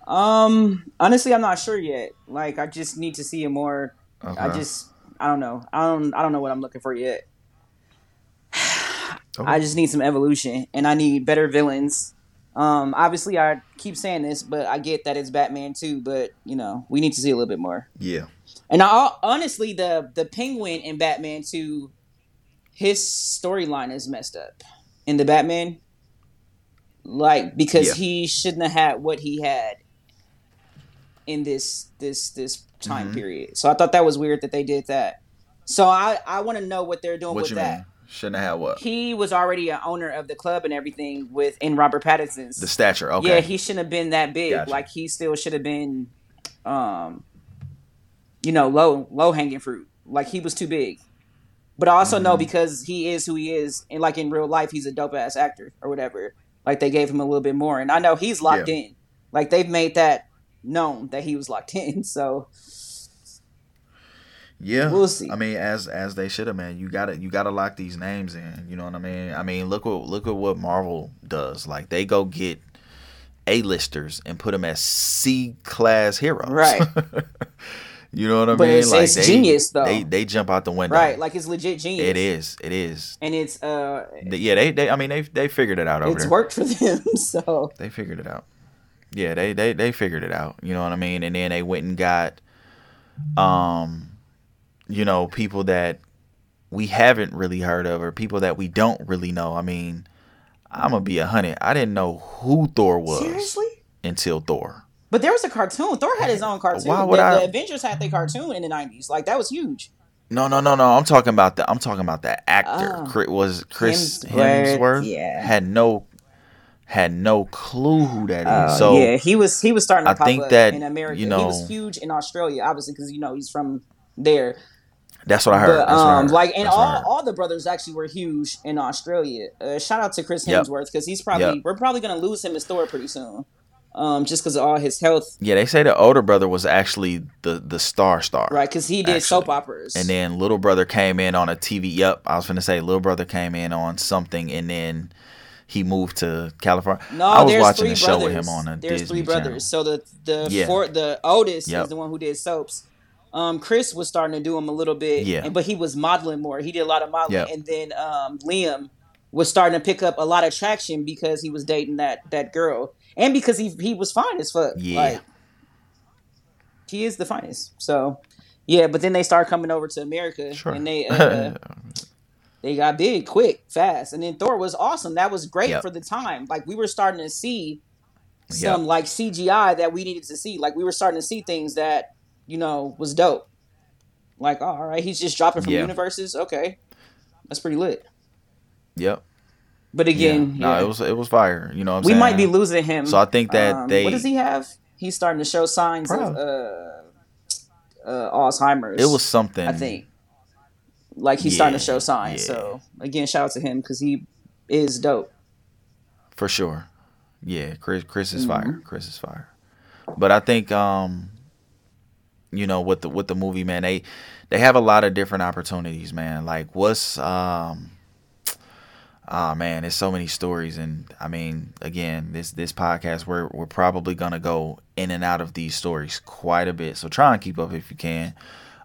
Um, honestly, I'm not sure yet. Like, I just need to see a more. I just, I don't know. I don't, I don't know what I'm looking for yet. Okay. I just need some evolution, and I need better villains. Um, obviously, I keep saying this, but I get that it's Batman too. But you know, we need to see a little bit more. Yeah. And I, honestly, the the Penguin in Batman two, his storyline is messed up in the Batman. Like because Yeah. he shouldn't have had what he had in this this this time Mhm. period. So I thought that was weird that they did that. So I I want to know what they're doing What with that. mean? Shouldn't have had what? He was already an owner of the club and everything with in Robert Pattinson's. The stature, okay. Yeah, he shouldn't have been that big. Gotcha. Like he still should have been, um, you know, low low hanging fruit. Like he was too big. But I also know Mhm. because he is who he is, and like in real life, he's a dope ass actor or whatever. Like they gave him a little bit more, and I know he's locked Yeah. in. Like they've made that known that he was locked in. So Yeah, We'll see. I mean, as as they should have, man. You got to you got to lock these names in. You know what I mean? I mean, look what look at what Marvel does. Like they go get a listers and put them as C class heroes. Right. you know what I But mean? it's- it's genius, though. They they jump out the window. right, like it's legit genius. It is. It is. and it's uh, Yeah, they, they I mean they they figured it out over it's there. worked for them. So They figured it out. Yeah, they, they they figured it out. You know what I mean? And then they went and got um you know, people that we haven't really heard of or people that we don't really know. I mean, I'm gonna be a hundred. I didn't know who Thor was. seriously, until Thor. But there was a cartoon. Thor had his own cartoon. Why would the, I- the Avengers had their cartoon in the nineties. Like that was huge. No, no, no, no. I'm talking about the. I'm talking about the actor. Oh. Chris, was Chris Hemsworth, Hemsworth? yeah. Had no, had no clue who that is. Uh, so yeah, he was he was starting to I pop think up that, in America. you know, he was huge in Australia, obviously, because you know he's from there. that's what I heard. But what I um, heard. like, and That's all, all the brothers actually were huge in Australia. Uh, shout out to Chris Hemsworth because he's probably Yep. we're probably gonna lose him as Thor pretty soon, um, just because of all his health, Yeah, they say the older brother was actually the the star star. right? Because he did Actually. soap operas, And then little brother came in on a TV. Yep, I was gonna say little brother came in on something, and then he moved to California. no, I was watching the show with him on a there's Disney three brothers. So the the Yeah. four, the oldest Yep. is the one who did soaps. Um, Chris was starting to do them a little bit, Yeah. and, but he was modeling more. He did a lot of modeling, Yep. and then um, Liam was starting to pick up a lot of traction because he was dating that that girl, and because he he was fine as fuck. Yeah. Like, he is the finest. So, yeah. But then they start coming over to America, Sure. and they uh, they got big quick, fast, and then Thor was awesome. That was great Yep. for the time. Like we were starting to see Yep. some like CGI that we needed to see. Like we were starting to see things that you know was dope. Like, oh, all right, he's just dropping from Yeah. universes. Okay, that's pretty lit. Yep. But again, no, yeah. it was it was fire. You know what I'm we saying? might be losing him. So I think that Um, they- what does he have? He's starting to show signs of uh, uh, Alzheimer's. It was something. I think. Like he's starting to show signs. yeah. So again, shout out to him because he is dope. for sure. Yeah, Chris Chris is Mm-hmm. fire. Chris is fire. But I think um you know with the with the movie man they they have a lot of different opportunities man like what's um ah man there's so many stories and I mean again this this podcast we're we're probably gonna go in and out of these stories quite a bit so try and keep up if you can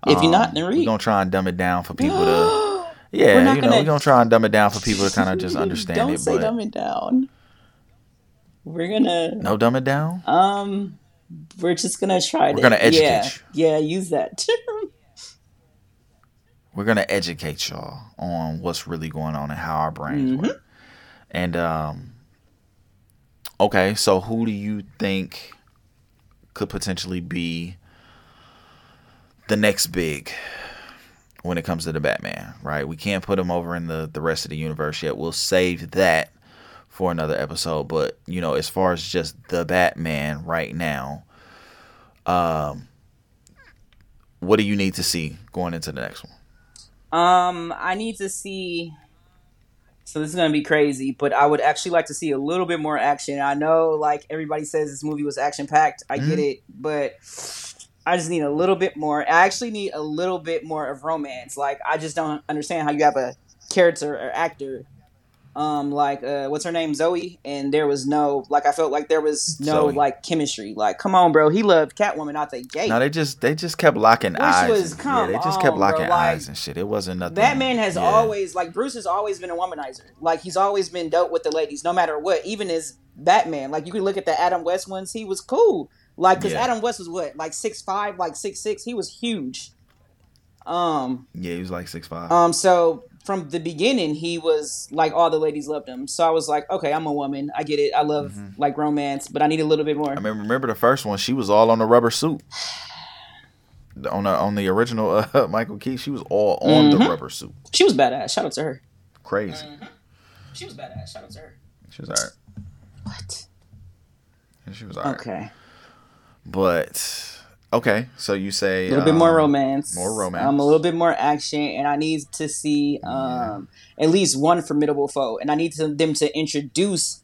If you're not, then we're gonna try and dumb it down for people to yeah you know gonna- we're gonna try and dumb it down for people to kind of just understand Don't it say but dumb it down. We're gonna no dumb it down um we're just gonna try We're to gonna educate yeah, you. Yeah, use that. we're gonna educate y'all on what's really going on and how our brains Mm-hmm. work. And um okay, so who do you think could potentially be the next big when it comes to the Batman, right? We can't put him over in the the rest of the universe yet. We'll save that for another episode, but you know, as far as just the Batman right now, um what do you need to see going into the next one? Um, I need to see. So this is gonna be crazy, but I would actually like to see a little bit more action. I know, like everybody says, this movie was action packed. I Mm-hmm. get it, but I just need a little bit more. I actually need a little bit more of romance. Like I just don't understand how you have a character or actor, um, like uh, what's her name, Zoe, and there was no like I felt like there was no Zoe. like chemistry. Like, come on, bro, he loved Catwoman out the gate. No, they just they just kept locking Which eyes. was- yeah, they just kept on, bro, locking like, eyes and shit. It wasn't nothing. Batman has yeah. always like Bruce has always been a womanizer. Like he's always been dope with the ladies, no matter what. Even as Batman, like you can look at the Adam West ones, he was cool. Like because Yeah. Adam West was what, like six five, like six six. He was huge. Um, Yeah, he was like six five. um. So from the beginning, he was like all the ladies loved him. So I was like, okay, I'm a woman. I get it. I love like romance, but I need a little bit more. I mean, remember the first one. She was all on the rubber suit. On the on the original uh, Michael Keaton, she was all on the Mhm. rubber suit. She was badass. Shout out to her. Crazy. She was badass. Shout out to her. She was alright. What? She was alright. Okay. But okay, so you say a little bit more um, romance, more romance. um, a little bit more action, and I need to see um, at least one formidable foe, and I need to, them to introduce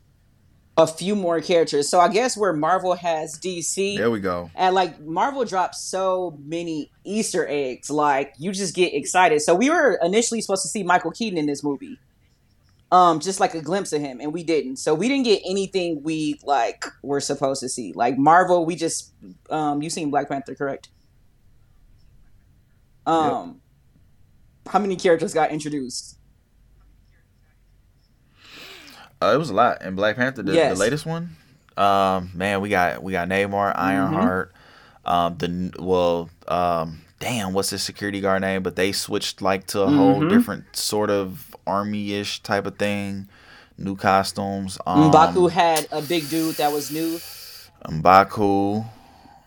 a few more characters. So I guess where Marvel has DC, There we go. and like Marvel drops so many Easter eggs, like you just get excited. So we were initially supposed to see Michael Keaton in this movie, um, just like a glimpse of him, and we didn't. So we didn't get anything we like were supposed to see. Like Marvel, we just um, you seen Black Panther, correct? Um, how many characters got introduced? Uh, it was a lot. And Black Panther, the, Yes. the latest one. Um, man, we got we got Namor, Ironheart. Um, the well, um, damn, what's his security guard name? But they switched like to a whole Mhm. different sort of army-ish type of thing. New costumes. Um, Mbaku had a big dude that was new. Mbaku.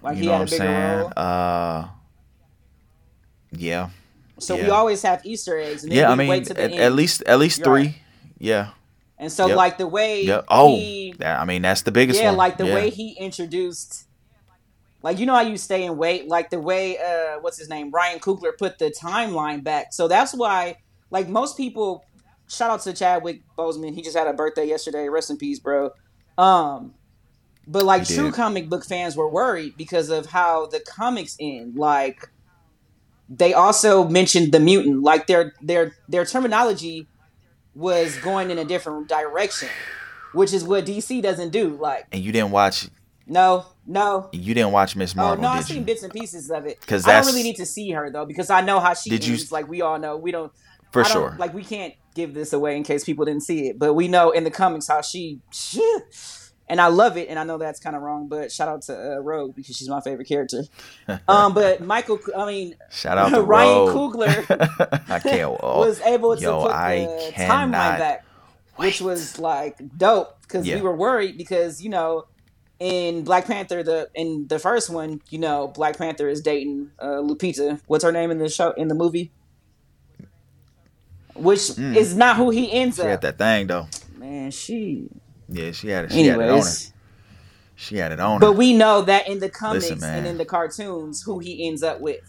Like you know what I'm saying? role. Uh, yeah, So we always have Easter eggs, yeah. I mean, at, at least at least You're three. right. Yeah, And so, Yep. like the way yeah. Oh, he, I mean that's the biggest yeah, one. like the yeah. way he introduced, like you know how you stay in wait, like the way uh, what's his name, Ryan Coogler put the timeline back. So that's why, like most people, shout out to Chadwick Boseman. He just had a birthday yesterday. Rest in peace, bro. Um, but like true did. comic book fans were worried because of how the comics end. Like they also mentioned the mutant, like their their their terminology was going in a different direction, which is what DC doesn't do. Like and you didn't watch. no, no. You didn't watch Miss Marvel. Oh Marvel, no, I've seen you? bits and pieces of it. Because I don't really need to see her though because I know how she Did you- ends. Like we all know, we don't For don't- sure. Like we can't give this away in case people didn't see it, but we know in the comics how she, and I love it, and I know that's kind of wrong, but shout out to uh, Rogue because she's my favorite character. um, but Michael, I mean, Shout out to Ryan Rogue. Coogler I can't. Oh, was able to yo, put I the timeline back, which was like dope because Yeah. we were worried because you know in Black Panther the in the first one you know Black Panther is dating uh, Lupita. What's her name in the show in the movie? Which Mm. is not who he ends she up. had that thing though. Man, she. Yeah, she had it. She had it on her. She had it on but her. we know that in the comics Listen, and in the cartoons, who he ends up with.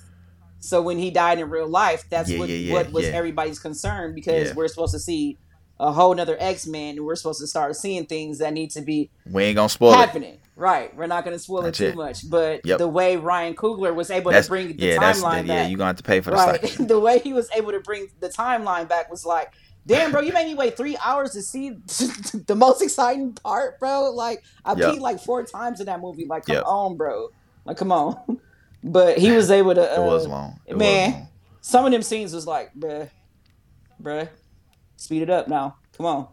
So when he died in real life, that's Yeah, what, yeah, yeah, what was everybody's concern because we're supposed to see a whole nother X Men and we're supposed to start seeing things that need to be we ain't gonna spoil it. happening. Right. We're not to spoil That's it too it. much. But Yep. the way Ryan Coogler was able That's to bring the yeah. That's timeline yeah. back. You gonna have to pay for the right. the way he was able to bring the timeline back was like, damn, bro, you made me wait three hours to see the most exciting part, bro. Like, I Yep. peed like four times in that movie. Like, come Yep. on, bro. Like, come on. But he was able to. Uh, It was long. It man. was long. Some of them scenes was like, bruh, bruh, speed it up now. Come on.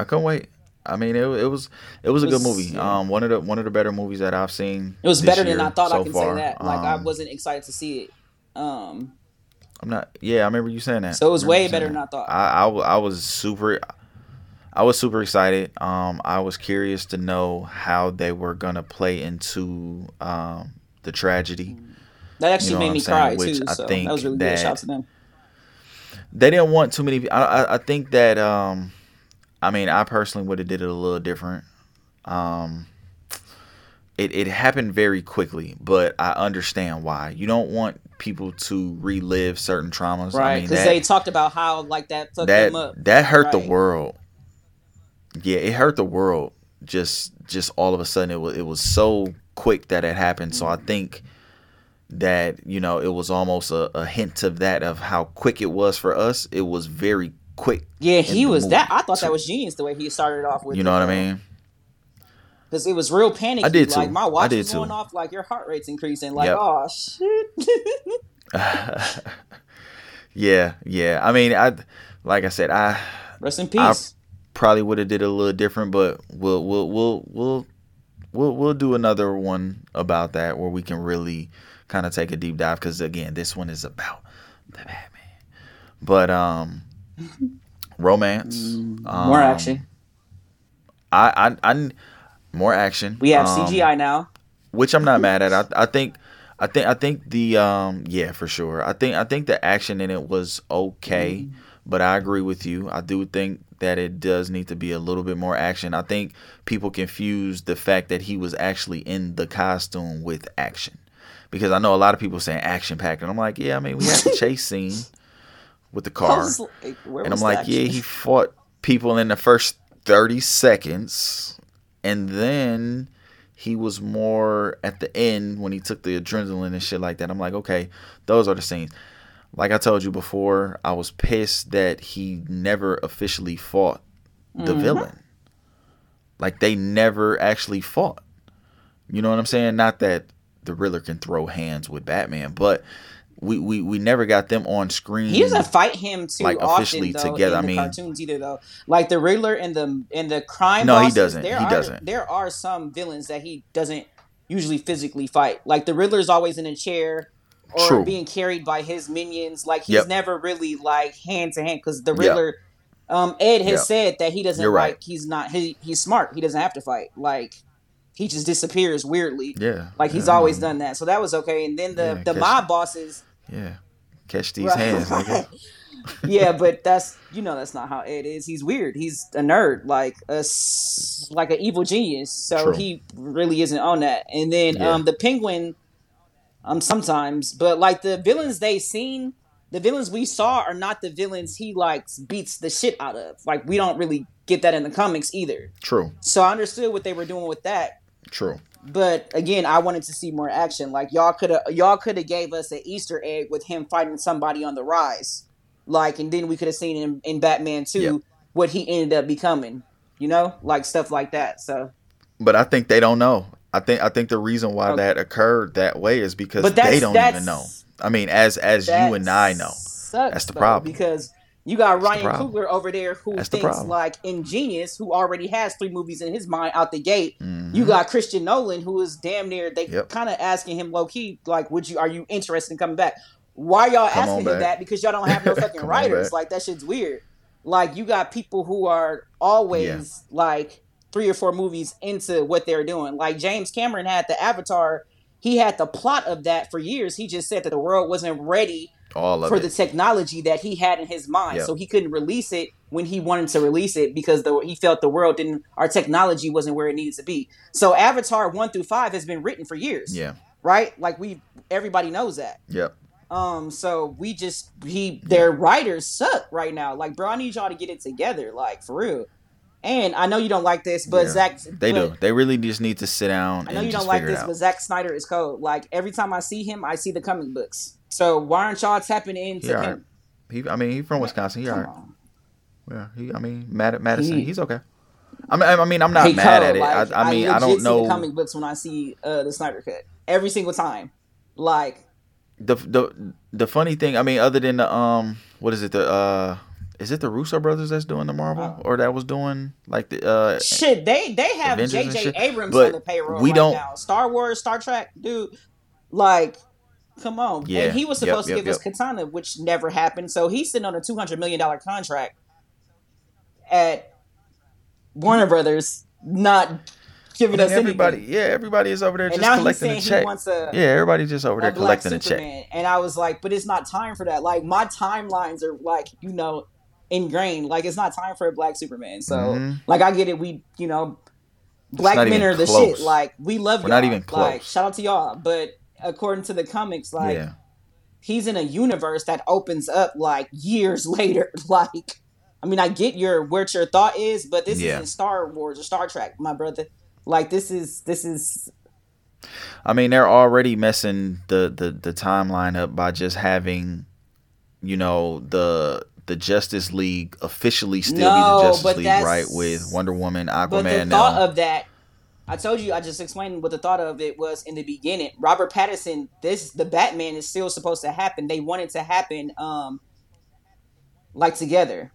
I can't wait. I mean, it, it was it was a It good movie. yeah. Um, one of the one of the better movies that I've seen. It was better than I thought I so can far. say that. Like, I Um, wasn't excited to see it. Um, I'm not. Yeah, I remember you saying that. So it was way better that. than I thought. I I was super. I was super excited. Um, I was curious to know how they were gonna play into um the tragedy. that actually You know made me saying? cry Which too. I So think that was really that- good. Shout out to them. They didn't want too many. I, I, I think that. Um, I mean, I personally would have did it a little different. Um, it it happened very quickly, but I understand why. You don't want people to relive certain traumas. Right, mean, because that- they talked about how like that fucked that them up. that hurt the world. Yeah, it hurt the world. Just just all of a sudden, it was it was so quick that it happened. So I think that you know it was almost a, a hint of that of how quick it was for us. It was very quick. Yeah, he was movie. that. I thought that was genius the way he started off with. You know what I mean? Because it was real panic. I did too. Like my watch was going off. Like your heart rate's increasing. Like Yep. oh shit. yeah, yeah. I mean, I like I said, I Rest in peace. probably would have did a little different, but we'll we'll we'll we'll we'll we'll do another one about that where we can really kind of take a deep dive because again, this one is about the Batman. But um, romance, um, More action. I I, I more action. We have um, CGI now. which I'm not mad at. I I think I think I think the um yeah for sure. I think I think the action in it was okay, Mm-hmm. but I agree with you. I do think that it does need to be a little bit more action. I think people confuse the fact that he was actually in the costume with action. Because I know a lot of people saying action packed and I'm like, yeah, I mean, we had the chase scene with the car. like, And I'm like, yeah, he fought people in the first 30 seconds. And then he was more at the end when he took the adrenaline and shit like that. I'm like, okay, those are the scenes. Like I told you before, I was pissed that he never officially fought the Mhm. villain. Like they never actually fought. You know what I'm saying? Not that the Riddler can throw hands with Batman, but we, we, we never got them on screen. He doesn't fight him too like, often officially though together. I mean- cartoons either though. Like the Riddler and the and the crime. No, he doesn't. There He are, doesn't. There are some villains that he doesn't usually physically fight. Like the Riddler's always in a chair or True. being carried by his minions. Like he's Yep. never really like hand to hand because the Yep. Riddler. Um, Ed has Yep. said that he doesn't You're right. He's not. He, he's smart. He doesn't have to fight. Like he just disappears weirdly. Yeah. Like he's yeah, always done that. So that was okay. And then the Yeah, the catch- mob bosses. Yeah. Catch these Right, hands, right. yeah, but that's you know that's not how Ed is. He's weird. He's a nerd, like a like an evil genius. So True. he really isn't on that. And then Yeah. um the penguin, um sometimes, but like the villains they seen, the villains we saw are not the villains he likes beats the shit out of. Like we don't really get that in the comics either. True. So I understood what they were doing with that. True. But again, I wanted to see more action. Like y'all could have y'all could have gave us an Easter egg with him fighting somebody on the rise. Like and then we could have seen him in Batman 2 Yep. what he ended up becoming. You know? Like stuff like that. So But I think they don't know. I think I think the reason why Okay. that occurred that way is because they don't even know. I mean, as as you and I know. sucks, That's the problem. Because you got the Ryan. Coogler over there who That's thinks like ingenious, who already has three movies in his mind out the gate. Mhm. You got Christian Nolan, who is damn near. They Yep. kind of asking him low key, like, "Would you? Are you interested in coming back?" Why y'all Come asking him back. that? Because y'all don't have no fucking writers. Like that shit's weird. Like you got people who are always like three or four movies into what they're doing. Like James Cameron had the Avatar. He had the plot of that for years. He just said that the world wasn't ready all of for it. the technology that he had in his mind. Yep. So he couldn't release it when he wanted to release it because the, he felt the world didn't, our technology wasn't where it needed to be. So Avatar one through five has been written for years, yeah. right? Like we, everybody knows that. Yep. Um, so we just he their writers suck right now. Like, bro, I need y'all to get it together, like for real. And I know you don't like this, but Yeah. Zack, They but do. They really just need to sit down I know you don't like this, but. Zack Snyder is cold. Like every time I see him, I see the comic books. So why aren't y'all tapping into He all right. him? He, I mean, he's from Wisconsin. He all right. Yeah. He, I mean, Mad at Madison. He- he's okay. I mean, I mean, I'm not mad at it. like, I, I mean, I, legit don't know comic books when I see uh, the Snyder cut every single time. Like, the the the funny thing. I mean, other than the um, what is it? The uh, is it the Russo brothers that's doing the Marvel Oh. or that was doing like the uh? shit, they they have Avengers J.J. Abrams but on the payroll we right don't- now. Star Wars, Star Trek, dude. Like, come on. Yeah, and he was supposed yep, to give us Katana, which never happened. So he's sitting on a two hundred million dollar contract at Warner Brothers, not giving us everybody, anything. yeah, everybody is over there And just now he's collecting saying a he check. wants a Yeah, everybody's just over there collecting a check. And I was like, but it's not time for that. Like my timelines are like, you know, ingrained. Like it's not time for a black Superman. So Mhm. like I get it. We you know, black men are the close. shit. Like we love We're y'all. not even Like shout out to y'all. But according to the comics, like yeah, he's in a universe that opens up like years later. Like I mean, I get your what your thought is, but this Yeah. isn't Star Wars or Star Trek, my brother. Like this is this is I mean, they're already messing the, the the timeline up by just having, you know, the the Justice League officially still be the Justice League, right? With Wonder Woman, Aquaman. But the thought Now, of that, I told you, I just explained what the thought of it was in the beginning. Robert Pattinson, this the Batman is still supposed to happen. They want it to happen, um, like together.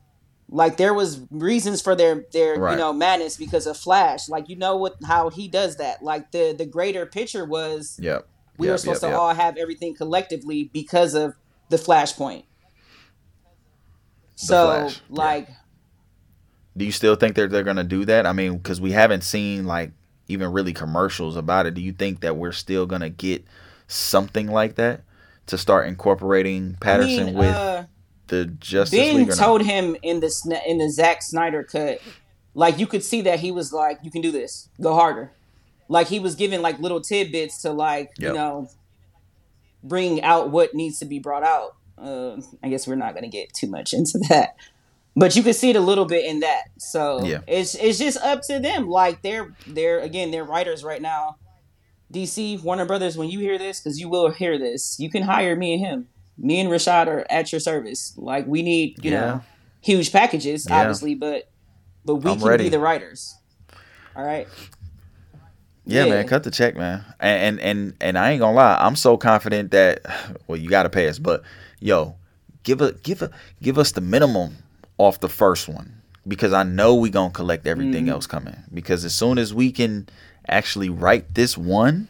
Like there was reasons for their their Right. you know madness because of Flash. Like you know what how he does that. Like the the greater picture was yep. we yep, were supposed yep, to yep. all have everything collectively because of the Flashpoint. So Flash, yeah. like. Do you still think that they're gonna do that? I mean, because we haven't seen like even really commercials about it. Do you think that we're still gonna get something like that to start incorporating Pattinson I mean, with uh, the Justice Ben League? Not? told him in the in the Zack Snyder cut, like you could see that he was like, "You can do this. Go harder." Like he was giving like little tidbits to like you know bring out what needs to be brought out. Uh, I guess we're not gonna get too much into that, but you can see it a little bit in that. So Yeah. it's it's just up to them. Like they're they're again they're writers right now. DC Warner Brothers, when you hear this, because you will hear this, you can hire me and him. Me and Rashad are at your service. Like we need, you Yeah. know, huge packages, Yeah. obviously, but but we I'm can ready. be the writers. All right. Yeah, Yeah. man, cut the check, man. And, and and and I ain't gonna lie, I'm so confident that well, you gotta pay us, but yo, give a give a give us the minimum off the first one because I know we gonna collect everything Mhm. else coming. Because as soon as we can actually write this one,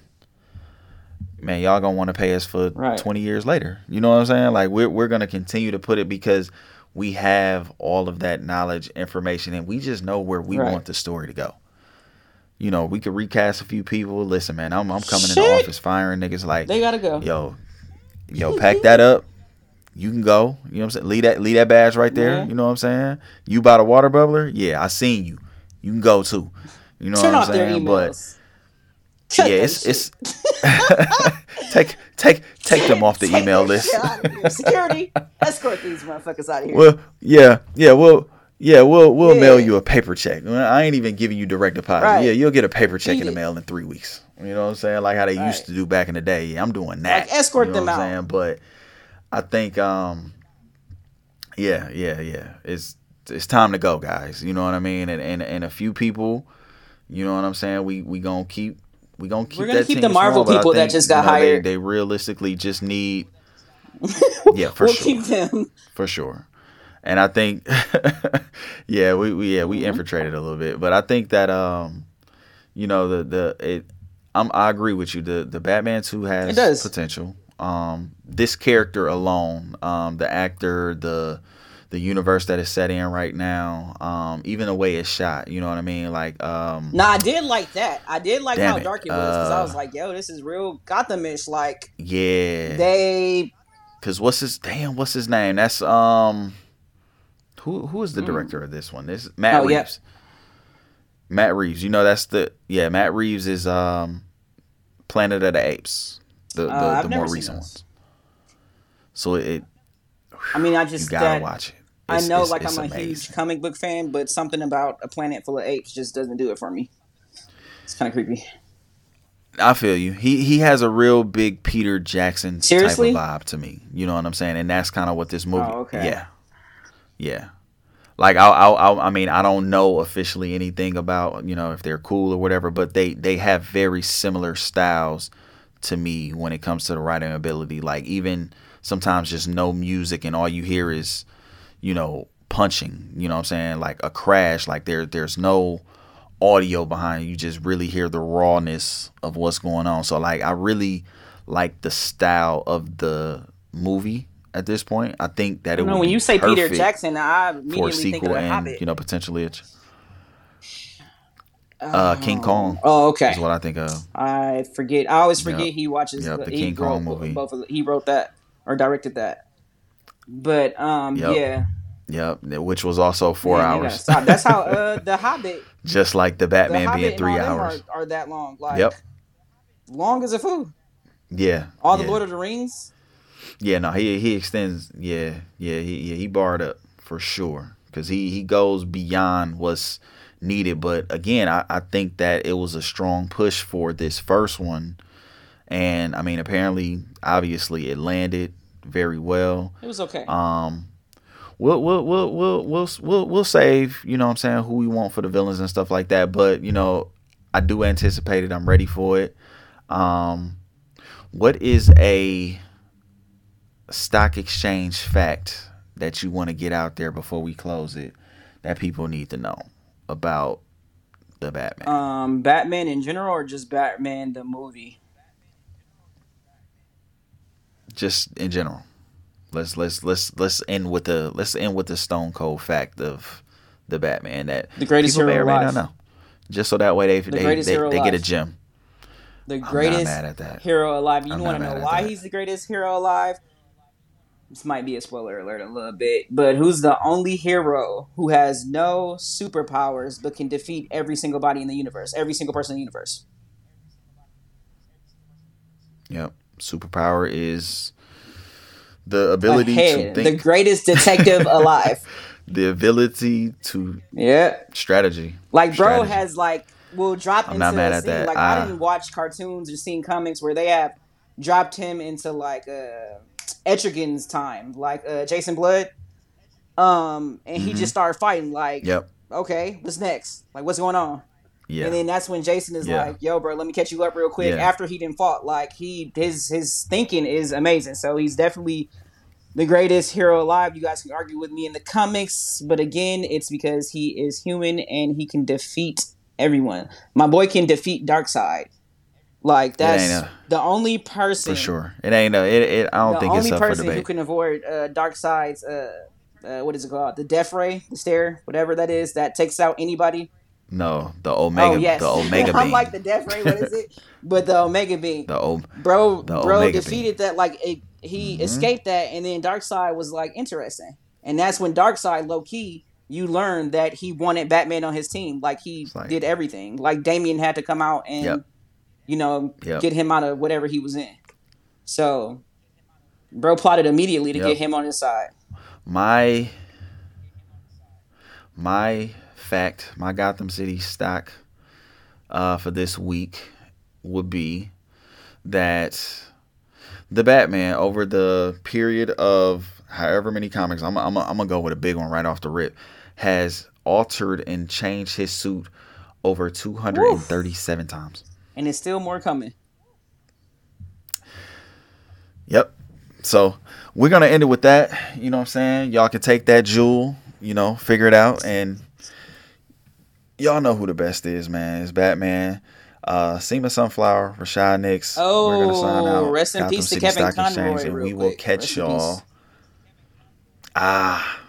man, y'all gonna want to pay us for Right. 20 years later. You know what I'm saying? Like we're we're gonna continue to put it because we have all of that knowledge, information, and we just know where we Right. want the story to go. you know, we could recast a few people. Listen, man, I'm I'm coming in the office firing niggas like They gotta go. yo, yo, pack that up. You can go. You know what I'm saying? Leave that leave that badge right there. Yeah. You know what I'm saying? You bought a water bubbler? Yeah, I seen you. You can go too. You know Turn what I'm saying? But yeah, it's shit. it's take take take them off the Take email list. Security, escort these motherfuckers out of here. Well, yeah, yeah, we'll yeah, we'll we'll mail you a paper check. I ain't even giving you direct deposit. Right. Yeah, you'll get a paper check in the Eat it. mail in three weeks. You know what I'm saying? Like how they Right. used to do back in the day. Yeah, I'm doing that. Like, escort you know them what out. saying? But I think um yeah, yeah, yeah. It's it's time to go, guys. You know what I mean? And and, and a few people, you know what I'm saying? We we gonna keep we gonna keep We're gonna keep the Marvel I people that just got you know, hired. They, realistically just need Yeah, for sure. we'll sure keep them. for sure. And I think, yeah, we, we yeah we Mm-hmm. infiltrated a little bit, but I think that um, you know the the it, I'm I agree with you. The the Batman two has It does. potential. Um, this character alone, um, the actor, the the universe that is set in right now, um, even the way it's shot, you know what I mean? Like, um, Nah, I did like that. I did like how it. dark it was because I Uh, was like, yo, this is real Gothamish. Like yeah, they Cause what's his damn? What's his name? That's um, who who is the director of this one? This Matt. Oh. Reeves. Matt Reeves. You know that's the yeah. Matt Reeves is um, Planet of the Apes, the the, Uh, the more recent ones. So it I mean, I you just gotta that, watch it. I know, it's- like it's I'm a huge comic book fan, but something about a planet full of apes just doesn't do it for me. It's kind of creepy. I feel you. He he has a real big Peter Jackson Seriously? type of vibe to me. You know what I'm saying? And that's kind of what this movie. Oh, okay. Yeah, yeah. Like I, I, I, I mean, I don't know officially anything about you know if they're cool or whatever, but they they have very similar styles to me when it comes to the writing ability. Like even sometimes just no music and all you hear is, you know, punching. You know what I'm saying? Like a crash. Like there there's no audio behind it. You just really hear the rawness of what's going on. So like I really like the style of the movie at this point. I think that it You know, when be you say Peter Jackson, I for a immediately think of sequel the and Hobbit. you know potentially it's uh King Kong Oh, okay. is what I think of. I forget. I always forget Yep. he watches Yep, the, the he King Kong wrote movie. Both of the, he wrote that or directed that. But um, Yep. yeah, Yep, which was also four Man, hours. That's how uh, the Hobbit, just like the the Batman Hobbit being three hours. are, are that long. Like, Yep. long as a fool. Yeah, All yeah. the Lord of the Rings. Yeah, no, he he extends. Yeah, yeah, he yeah, he barred up for sure because he he goes beyond what's needed. But again, I I think that it was a strong push for this first one, and I mean, apparently, obviously, it landed very well. It was okay. Um, we'll we'll we'll we'll we'll we'll, we'll save. You know, what I'm saying who we want for the villains and stuff like that. But you know, I do anticipate it. I'm ready for it. Um, what is a stock exchange fact that you want to get out there before we close it that people need to know about the Batman? um, Batman in general, or just Batman the movie? Just in general. Let's let's let's let's end with the let's end with the stone cold fact of the Batman that The greatest people may hero or may alive. not know. Just so that way they the they, they, they get a gem. The greatest I'm not greatest mad at that. hero alive. You I'm want to know why he's the greatest hero alive? This might be a spoiler alert a little bit, but who's the only hero who has no superpowers but can defeat every single body in the universe, every single person in the universe? Yep. Superpower is the A ability to head, the greatest detective alive. the ability to Yeah, strategy. like bro Strategy. has like will drop I'm into not mad a at scene. that. Like I I- didn't watch cartoons or seen comics where they have dropped him into like uh Etrigan's time, like uh Jason Blood. Um, and he Mhm. just started fighting. Like, Yep. okay, what's next? Like, what's going on? Yeah. And then that's when Jason is Yeah. like, "Yo, bro, let me catch you up real quick." Yeah. After he didn't fought, like he his his thinking is amazing. So he's definitely the greatest hero alive. You guys can argue with me in the comics, but again, it's because he is human and he can defeat everyone. My boy can defeat Darkseid. Like that's a- the only person for sure. It ain't a, it, it I don't think it's up for debate. The only person who can avoid uh, Darkseid's uh, uh, what is it called? The Death Ray, the stare, whatever that is, that takes out anybody. No, the Omega. Oh yes, The Omega I'm like the Death Ray. What is it? But the Omega Beam, the o- bro, the bro Omega defeated that. Like it, he Mhm. escaped that, and then Darkseid was like interesting, and that's when Darkseid, low key, you learn that he wanted Batman on his team. Like he like- did everything. Like Damian had to come out and Yep. You know Yep. get him out of whatever he was in. So, bro plotted immediately to Yep. get him on his side. my my fact, my Gotham City stock uh, for this week would be that the Batman over the period of however many comics, I'm I'm I'm gonna go with a big one right off the rip, has altered and changed his suit over 237 times. And it's still more coming. Yep. So we're gonna end it with that. You know what I'm saying? Y'all can take that jewel, you know, figure it out, and y'all know who the best is, man. It's Batman. Uh Semma Sunflower, Rashad Nicks. Oh, we're gonna sign out. Rest in peace to Kevin Conroy, and real we will quick. catch Rest y'all. Ah,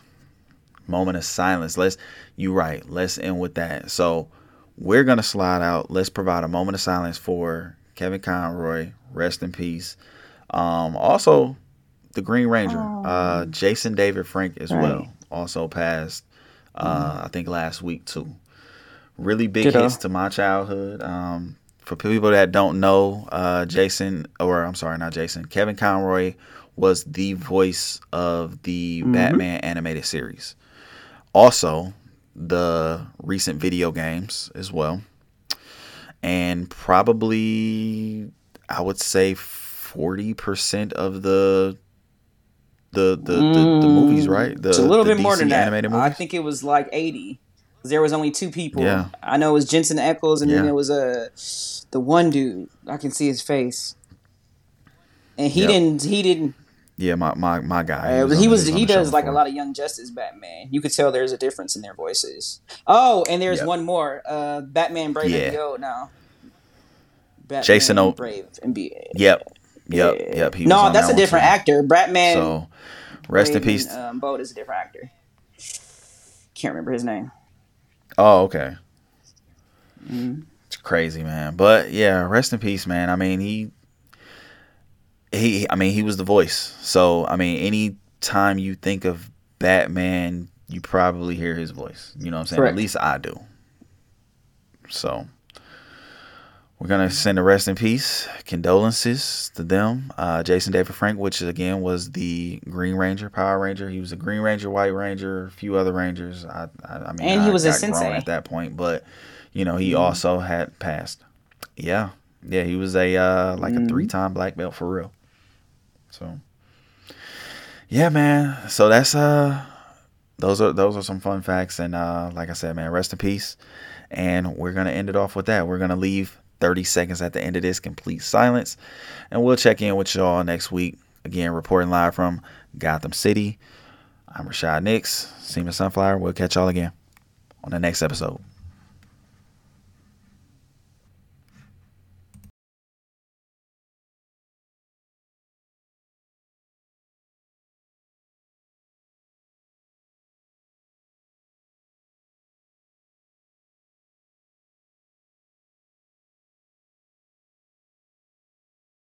moment of silence. Let's you right. Let's end with that. So we're gonna slide out. Let's provide a moment of silence for Kevin Conroy. Rest in peace. Um, also, the Green Ranger, uh, Jason David Frank as Right. well, also passed. Uh, I think last week too. Really big Ditto. hits to my childhood. Um, for people that don't know, uh, Jason, or I'm sorry, not Jason, Kevin Conroy was the voice of the Batman animated series. Also, the recent video games as well. And probably, I would say, 40% of the. The, the, the, the mm, movies, right? The, it's a little bit more than that. Animated I think it was like eighty. There was only two people. Yeah. I know it was Jensen Ackles, and then Yeah. there was a the one dude. I can see his face, and he Yep. didn't. He didn't. Yeah, my my, my guy. Uh, on he was. He does like a lot of Young Justice Batman. You could tell there's a difference in their voices. Oh, and there's Yep. one more. Uh, Batman Brave Yeah. and Beyond now. Batman Jason O- Brave and Be. Yep, yep, Yeah. yep. He no, that's that a different too. actor. Batman. So, rest in peace. And, um, Bold is a different actor. Can't remember his name. Oh, okay. Mm-hmm. It's crazy, man. But yeah, rest in peace, man. I mean, he he I mean, he was the voice. So, I mean, any time you think of Batman, you probably hear his voice. You know what I'm saying? Correct. At least I do. So, we're going to send a rest in peace condolences to them. Uh, Jason David Frank, which again was the Green Ranger, Power Ranger. He was a Green Ranger, White Ranger, a few other Rangers. I, I, I mean, And he I was a sensei. at that point, but you know, he Mhm. also had passed. Yeah, yeah, he was a uh, like a Mhm. three time black belt for real. So, yeah, man. So that's uh, those are those are some fun facts, and uh, like I said, man, rest in peace. And we're gonna end it off with that. We're gonna leave 30 seconds at the end of this complete silence, and we'll check in with y'all next week. Again, reporting live from Gotham City. I'm Rashad Nicks, Semma Sunflower. We'll catch y'all again on the next episode.